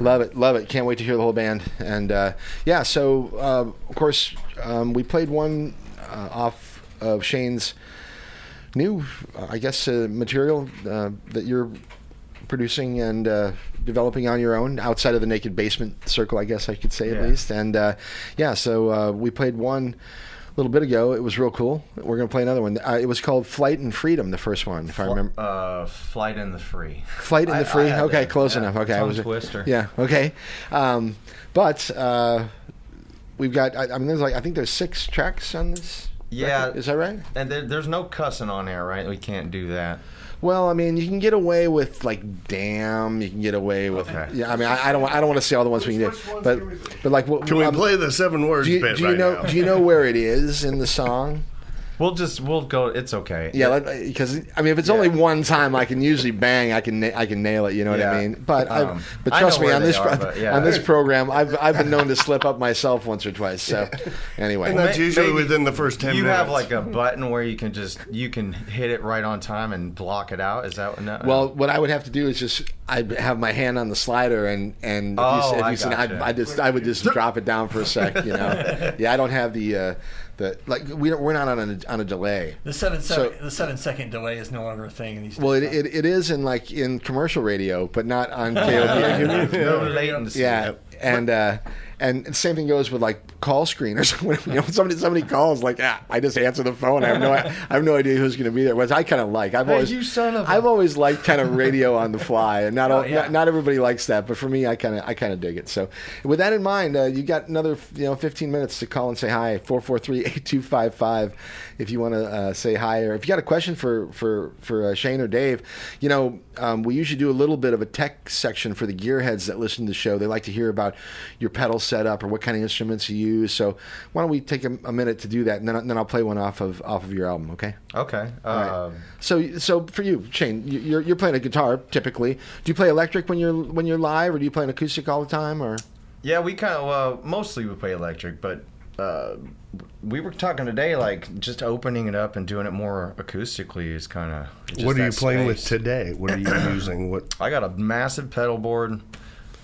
Love it, love it. Can't wait to hear the whole band. And uh, yeah, so uh, of course um, we played one uh, off of Shane's new, uh, I guess, uh, material uh, that you're producing and uh, developing on your own outside of the Naked Basement circle, I guess I could say at least. And uh, yeah, so uh, we played one. A little bit ago, it was real cool. We're gonna play another one. Uh, it was called "Flight and Freedom," the first one, if I remember. Uh, Flight in the Free. Flight in I- the free. I okay, that. close Yeah, enough. Okay, I tongue was twister. Yeah. Okay. Um, but uh, we've got. I, I mean, there's like I think there's six tracks on this. Yeah, record. Is that right? And there, there's no cussing on there, right? We can't do that. Well, I mean, you can get away with like "damn." You can get away with. Okay. Yeah. I mean, I, I don't. I don't want to say all the ones we can do, but but like what? Can we um, play the seven words Do you, bit do you right know? now? Do you know where it is in the song? We'll just we'll go. It's okay. Yeah, because I mean, if it's only one time, I can usually bang. I can I can nail it. You know what I Yeah. mean? But Um, but trust me on this are, pro- yeah. on this program, I've I've been known to slip up myself once or twice. So anyway, And that's usually maybe within the first 10 you minutes. have like a button where you can just you can hit it right on time and block it out. Is that no? Well, what I would have to do is just I'd have my hand on the slider and and if Oh, you, if I you said. I'd, I just I would just drop it down for a sec. You know, yeah, I don't have the uh, the like we don't, we're not on a on a delay. The seven So- the seven second delay is no longer a thing in these. Well, it, it, it is in like in commercial radio, but not on no KOP. latency. yeah, and uh, and the same thing goes with like call screeners. when you know somebody somebody calls, like ah, I just answer the phone. I have no I have no idea who's going to be there. Which I kind of like. I've Hey, always you son of a- I've always liked kind of radio on the fly, and not, all, Oh, yeah. not not everybody likes that, but for me, I kind of I kind of dig it. So with that in mind, uh, you got another you know 15 minutes to call and say hi 443-8255 if you want to uh, say hi or if you got a question for for for uh, Shane or Dave. You know, um, we usually do a little bit of a tech section for the gearheads that listen to the show. They like to hear about your pedal setup or what kind of instruments you use. So why don't we take a, a minute to do that, and then, then I'll play one off of off of your album. Okay. Okay. All right. Um, So, so for you, Shane, you- you're you're playing a guitar typically. Do you play electric when you're when you're live, or do you play an acoustic all the time? Or Yeah, we kind of well, mostly we play electric, but uh, we were talking today like just opening it up and doing it more acoustically is kind of. What are you playing with today? What are you using? What? I got a massive pedal board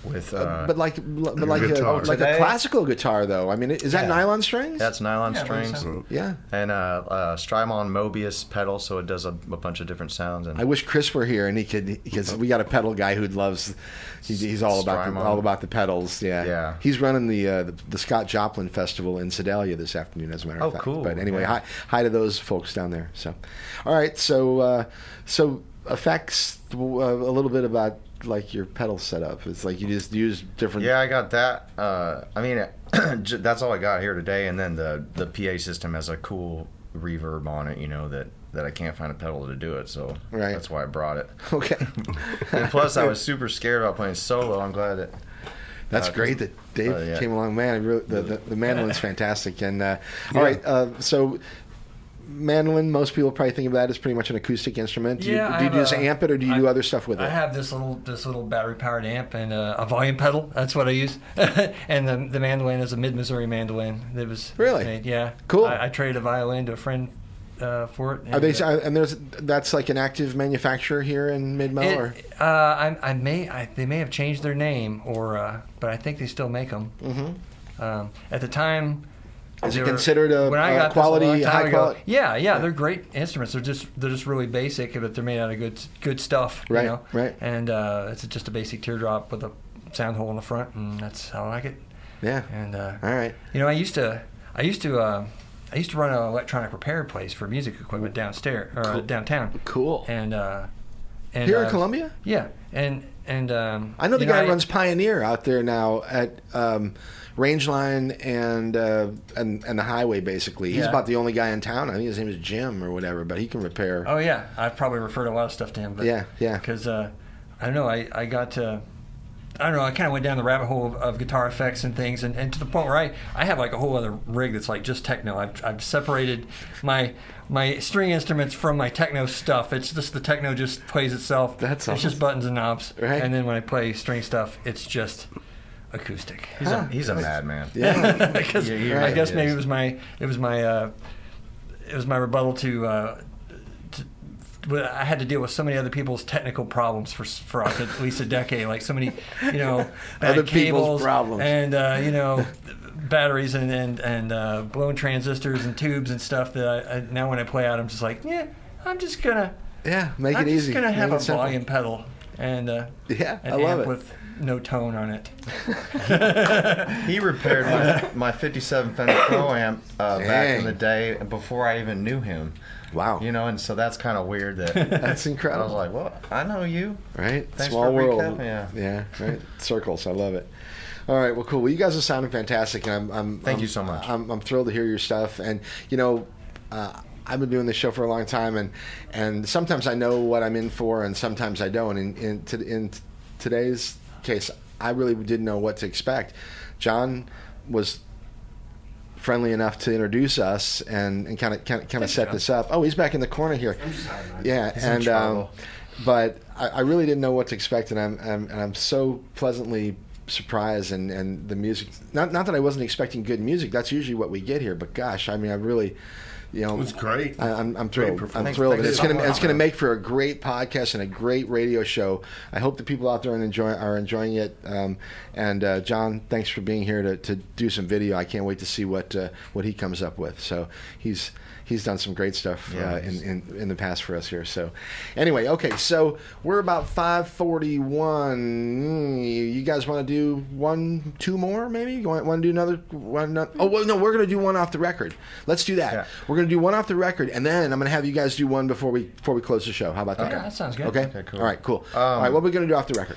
with. Uh, but like but like a, guitar. like a classical guitar though. I mean, is that Yeah. nylon strings? that's nylon Yeah, I believe strings so. yeah. and uh, uh, Strymon Mobius pedal, so it does a, a bunch of different sounds. And I wish Chris were here and he could because we got a pedal guy who loves. He, he's all about the, all about the pedals. Yeah, Yeah. He's running the, uh, the the Scott Joplin Festival in Sedalia this afternoon, as a matter of Oh, fact. cool. But anyway, Yeah. hi hi to those folks down there. So, all right. So uh, so effects uh, a little bit about like your pedal setup. It's like you just use different. yeah, I got that. Uh, I mean, that's all I got here today, and then the the PA system has a cool reverb on it. You know that that I can't find a pedal to do it, so Right. that's why I brought it. Okay. and plus, I was super scared about playing solo. I'm glad that That's Uh, great that Dave uh, yeah. came along. Man, I really, the, the the mandolin's fantastic. And uh, all right, uh, so mandolin, most people probably think of that as pretty much an acoustic instrument. Do Yeah, you, do you just a- amp it, or do you I- do other stuff with it? I have this little this little battery powered amp and uh, a volume pedal. That's what I use. and the the mandolin is a mid Missouri mandolin that was Really? made. Yeah. Cool. I, I traded a violin to a friend uh, for it. Are they? and, uh, And there's that's like an active manufacturer here in Mid Mel, or uh, I, I may I, they may have changed their name or uh, but I think they still make them. Mm-hmm. Um, at the time. Is it considered a- when I a got this quality, time high ago- quality- Yeah, yeah, they're great instruments. They're just they're just really basic, but they're made out of good good stuff. Right, you know? right. And uh, it's just a basic teardrop with a sound hole in the front, and that's how I like it. yeah? And uh, All right. you know, I used to, I used to, uh, I used to run an electronic repair place for music equipment downstairs or uh, downtown. Cool. And uh, and Here in uh, Columbia? Yeah, and and um, I know the guy I- who runs Pioneer out there now at um, Rangeline and, uh, and and the highway. Basically, he's Yeah. about the only guy in town. I think his name is Jim or whatever, but he can repair. Oh yeah, I've probably referred a lot of stuff to him. But Yeah, yeah. Because uh, I don't know, I I got to. I don't know. I kind of went down the rabbit hole of, of guitar effects and things, and, and to the point where I, I have like a whole other rig that's like just techno. I've, I've separated my my string instruments from my techno stuff. It's just the techno just plays itself. That's it's just buttons and knobs. Right. And then when I play string stuff, it's just acoustic. He's a he's a madman. Yeah. because Yeah, he I guess maybe it was my it was my uh, it was my rebuttal to. Uh, to well, I had to deal with so many other people's technical problems for for like at least a decade, like so many, you know, bad Other people's cables problems. and uh, you know, batteries and and and uh, blown transistors and tubes and stuff that I, I now when I play out, I'm just like, yeah, I'm just gonna Yeah, make I'm it easy. I'm just gonna have Make a simple. volume pedal and uh, Yeah, an I love amp it. with no tone on it. He repaired my, my 57 Fender Pro amp uh, back in the day before I even knew him. Wow, You know, and so that's kind of weird that that's incredible. I was like, well, I know you. right? Thanks Small for world. recapping, yeah. yeah, right. Circles. I love it. All right, well, cool. Well, you guys are sounding fantastic, and I'm, I'm Thank I'm- you so much. I'm, I'm thrilled to hear your stuff, and you know, uh, I've been doing this show for a long time, and and sometimes I know what I'm in for, and sometimes I don't. And in to, in today's case, I really didn't know what to expect. John was friendly enough to introduce us and and kind of kind of kind of set this up. Oh, he's back in the corner here. Yeah, He's in and um, but I, I really didn't know what to expect, and I'm, I'm and I'm so pleasantly surprised. And, and the music, not not that I wasn't expecting good music. That's usually what we get here. But gosh, I mean, I really, you know, It was great. I, I'm, I'm Great thrilled. I'm thrilled. Thank And it's so gonna it's gonna make for a great podcast and a great radio show. I hope the people out there are enjoying are enjoying it. Um, and uh, John, thanks for being here to, to do some video. I can't wait to see what uh, what he comes up with. So he's he's done some great stuff Yeah, uh, in, in in the past for us here. So anyway, okay, so we're about five forty one. You guys want to do one, two more, maybe? You want, want to do another one? not- Oh well, no, we're gonna do one off the record. Let's do that. Yeah. We're gonna do one off the record, and then I'm gonna have you guys do one before we before we close the show. How about that? Okay, that sounds good. Okay. Okay, cool. All right. Cool. Um, All right. What are we gonna do off the record?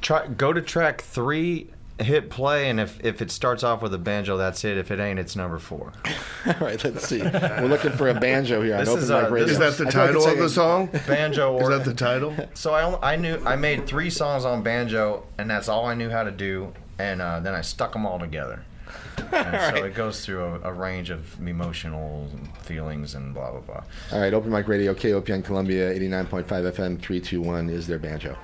Try go to track three, hit play, and if if it starts off with a banjo, that's it. If it ain't, it's number four. All right. Let's see. We're looking for a banjo here on This Open is, Mic uh, Radio. this Is that the I title of the song? Banjo Is that the title? So I, I knew I made three songs on banjo, and that's all I knew how to do. And uh, then I stuck them all together. And so it goes through a, a range of emotional feelings and blah blah blah. All right. Open Mic Radio, KOPN Columbia, 89.5 FM, 321 is their banjo.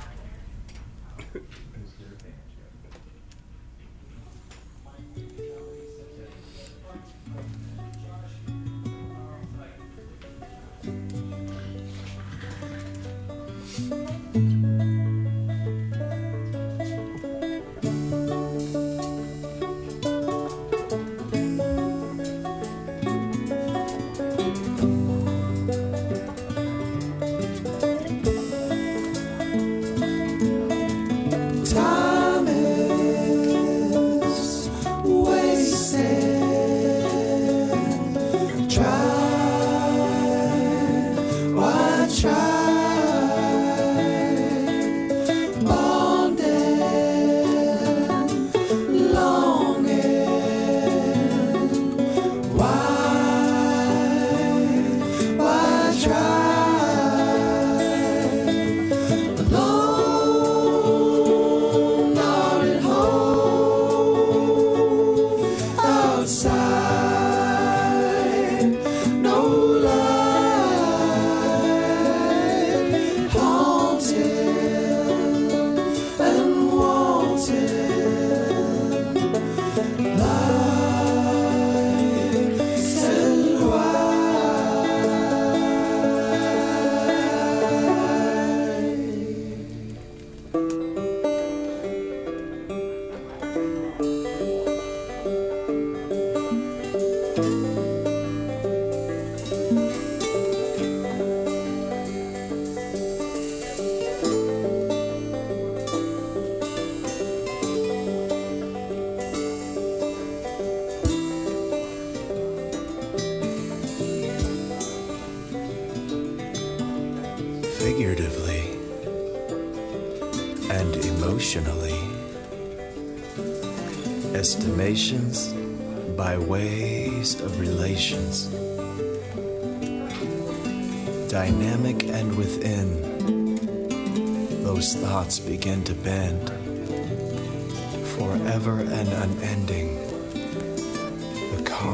Try?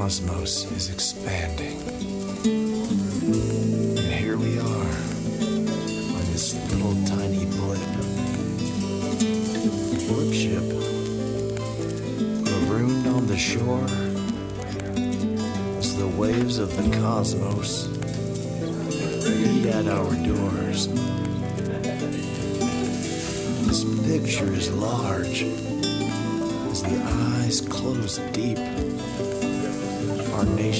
Cosmos is expanding. And here we are on this little tiny blip. Blip ship. Marooned on the shore as the waves of the cosmos beat at our doors. This picture is large as the eyes close deep.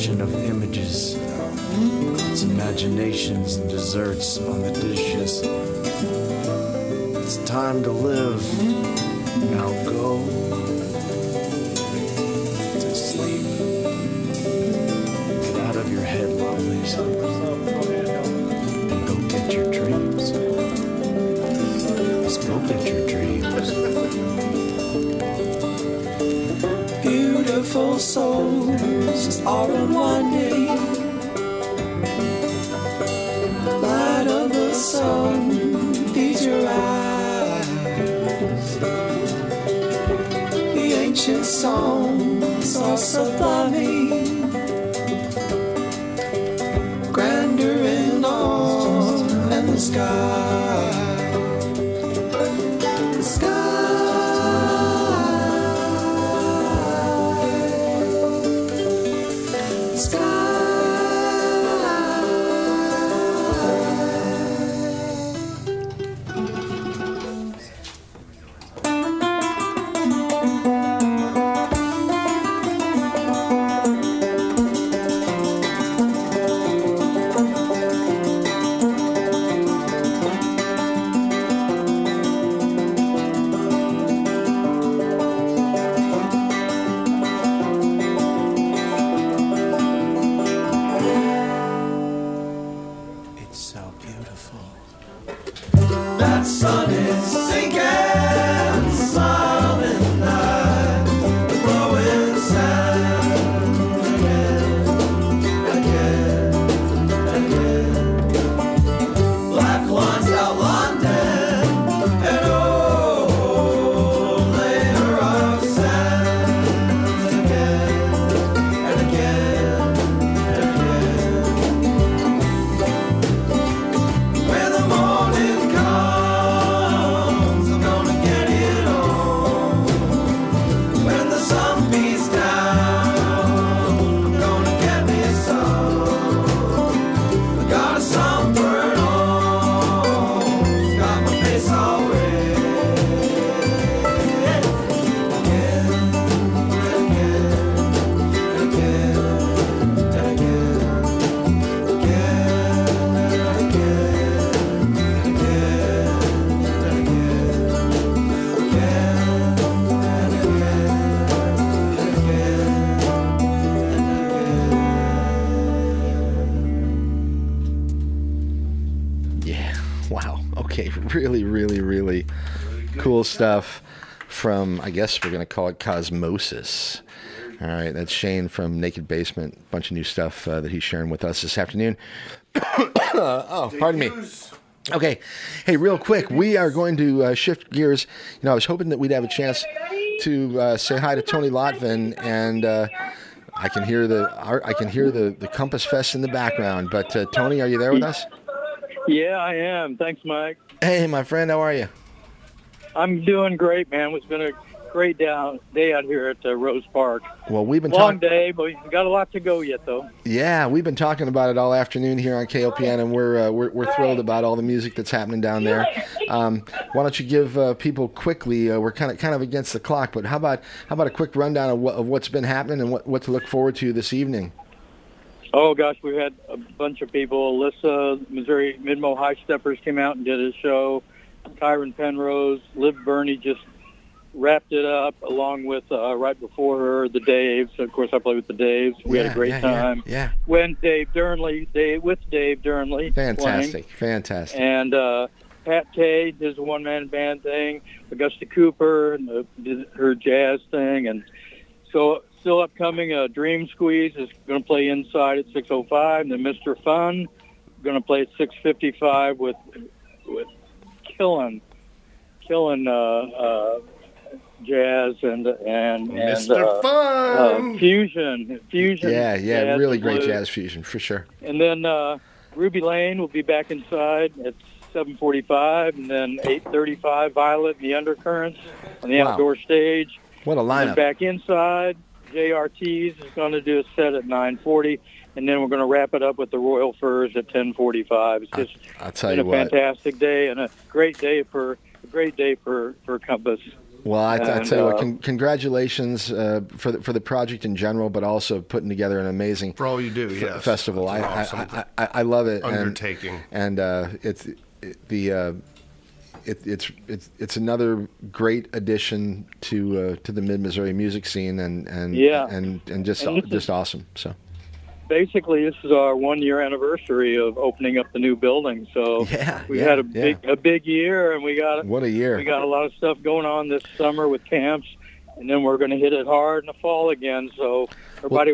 Our nation of images, its imaginations and desserts on the dishes. It's time to live. Now go stuff from, I guess we're going to call it Cosmosis. All right. That's Shane from Naked Basement. A bunch of new stuff uh, that he's sharing with us this afternoon. oh, pardon me. Okay. Hey, real quick, we are going to uh, shift gears. You know, I was hoping that we'd have a chance to uh, say hi to Tony Lotven, and uh, I can hear the I can hear the, the Compassfest in the background. But uh, Tony, are you there with us? Yeah, I am. Thanks, Mike. Hey, my friend, how are you? I'm doing great, man. It's been a great down, day out here at uh, Rose Park. Well, we've been Long talking. day, but we've got a lot to go yet, though. Yeah, we've been talking about it all afternoon here on KOPN, and we're uh, we're, we're thrilled about all the music that's happening down there. Um, why don't you give uh, people quickly? Uh, we're kind of kind of against the clock, but how about how about a quick rundown of, what, of what's been happening and what, what to look forward to this evening? Oh gosh, we had a bunch of people. Alyssa, Missouri Midmo High Steppers came out and did a show. Kyron Penrose, Liv Burney just wrapped it up along with uh, right before her the Daves. Of course, I played with the Daves. We had a great yeah, yeah, time. yeah. When Dave Durnley, Dave with Dave Durnley, playing. Fantastic, fantastic. And uh, Pat Kay does a one man band thing. Augusta Cooper and the, did her jazz thing, and so still upcoming. Uh, Dream Squeeze is going to play inside at 6:05, and then Mr. Fun going to play at 6:55 with with killing killing uh, uh, jazz and and and Mr. uh, uh, fusion fusion. Yeah, yeah, really great blues. jazz fusion for sure. And then uh, Ruby Lane will be back inside at 7:45, and then 8:35 Violet and the Undercurrents on the Wow. outdoor stage. What a And lineup! back inside, JRTs is going to do a set at 9:40, and then we're going to wrap it up with the Royal Furs at 10:45. It's just I'll tell been you a what. fantastic day and a great day for a great day for for Compass. Well, I, I And, tell you what, uh, con- congratulations uh, for the, for the project in general, but also putting together an amazing For all you do, f- yes. festival. I, awesome I, I, I love it. and- undertaking. and, uh, it's it, the uh, it, it's it's it's another great addition to uh, to the Mid Missouri music scene, and and Yeah. and and just And this is- just awesome. So Basically, this is our one year anniversary of opening up the new building. So Yeah, we yeah, had a yeah. big a big year, and we got what a year! We got a lot of stuff going on this summer with camps, and then we're going to hit it hard in the fall again. So everybody,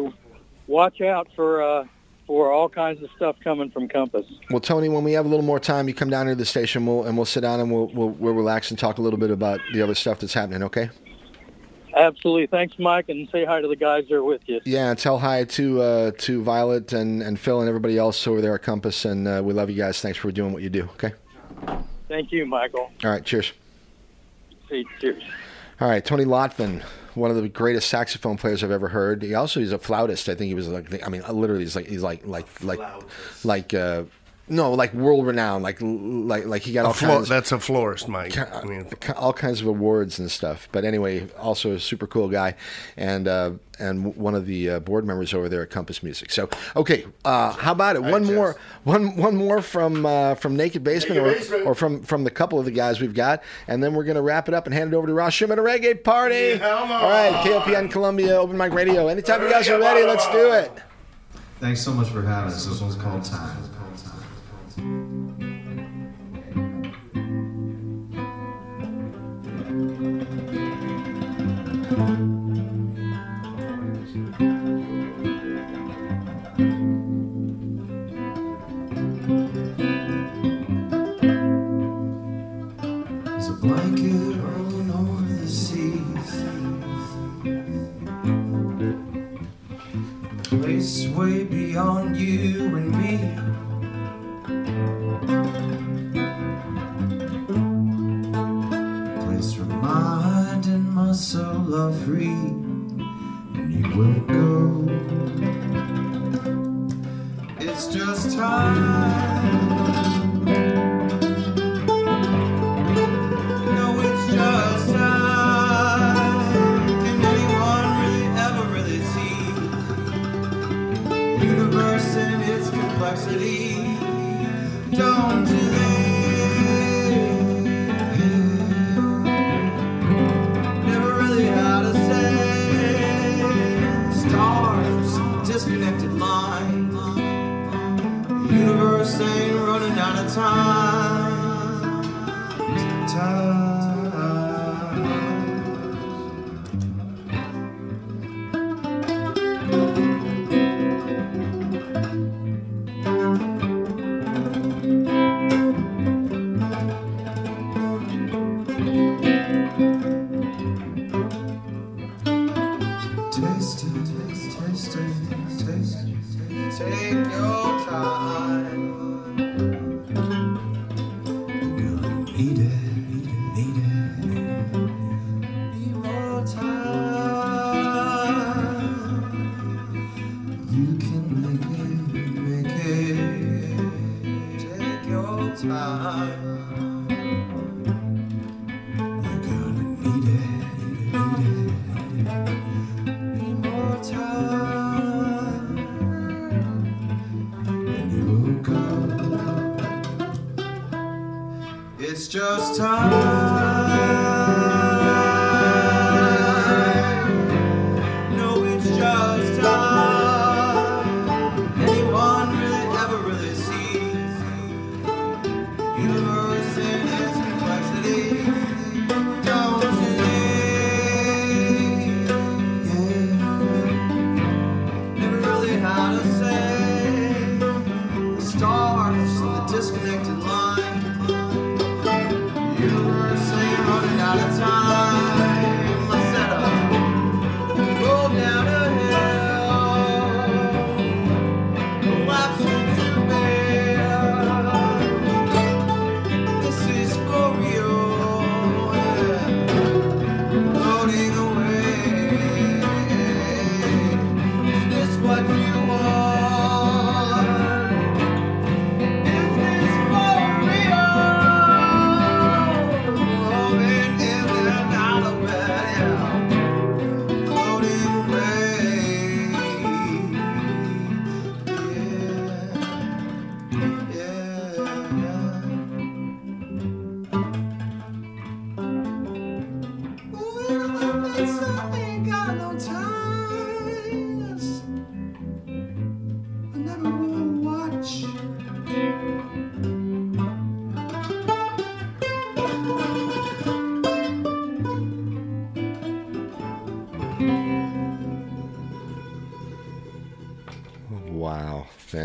watch out for uh, for all kinds of stuff coming from Compass. Well, Tony, when we have a little more time, you come down here to the station, we'll, and we'll sit down and we'll, we'll we'll relax and talk a little bit about the other stuff that's happening. Okay? Absolutely. Thanks, Mike, and say hi to the guys that are with you. Yeah, tell hi to uh, to Violet and, and Phil and everybody else over there at Compass, and uh, we love you guys. Thanks for doing what you do. Okay. Thank you, Michael. All right. Cheers. See, cheers. All right, Tony Lotven, one of the greatest saxophone players I've ever heard. He also he's a flautist. I think he was like I mean literally he's like he's like like like like uh no like world renowned like like like he got A all flo- kinds that's a florist, Mike. I mean, all kinds of awards and stuff. But anyway, also a super cool guy, and uh, and one of the uh, board members over there at Compass Music. So okay, uh, how about it? One more, one one more from uh, from Naked Basement, or, Basement. or from from the couple of the guys we've got, and then we're gonna wrap it up and hand it over to Ross Schumann, a reggae party. All right, KOPN Columbia Open Mic Radio. Anytime you guys are ready, let's do it. Thanks so much for having us. This one's called Time. Place way beyond you and me. Soul of free, and you will go. It's just time. Time. Just time.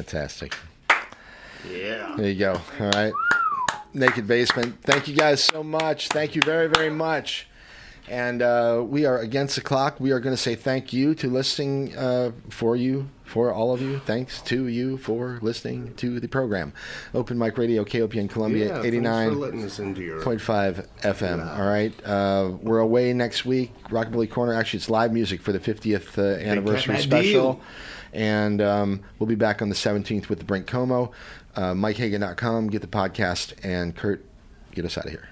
Fantastic. Yeah. There you go. All right. Naked Basement. Thank you guys so much. Thank you very, very much. And uh, we are against the clock. We are going to say thank you to listening uh, for you, for all of you. Thanks to you for listening to the program. Open Mic Radio, KOPN Columbia, Yeah, thanks for 89. letting us into your- 0.5 FM. All right. Uh, we're away next week. Rockabilly Corner. Actually, it's live music for the 50th uh, anniversary special. deal. And um, we'll be back on the 17th with the Brink Como. Uh, MikeHagan.com. Get the podcast. And Kurt, get us out of here.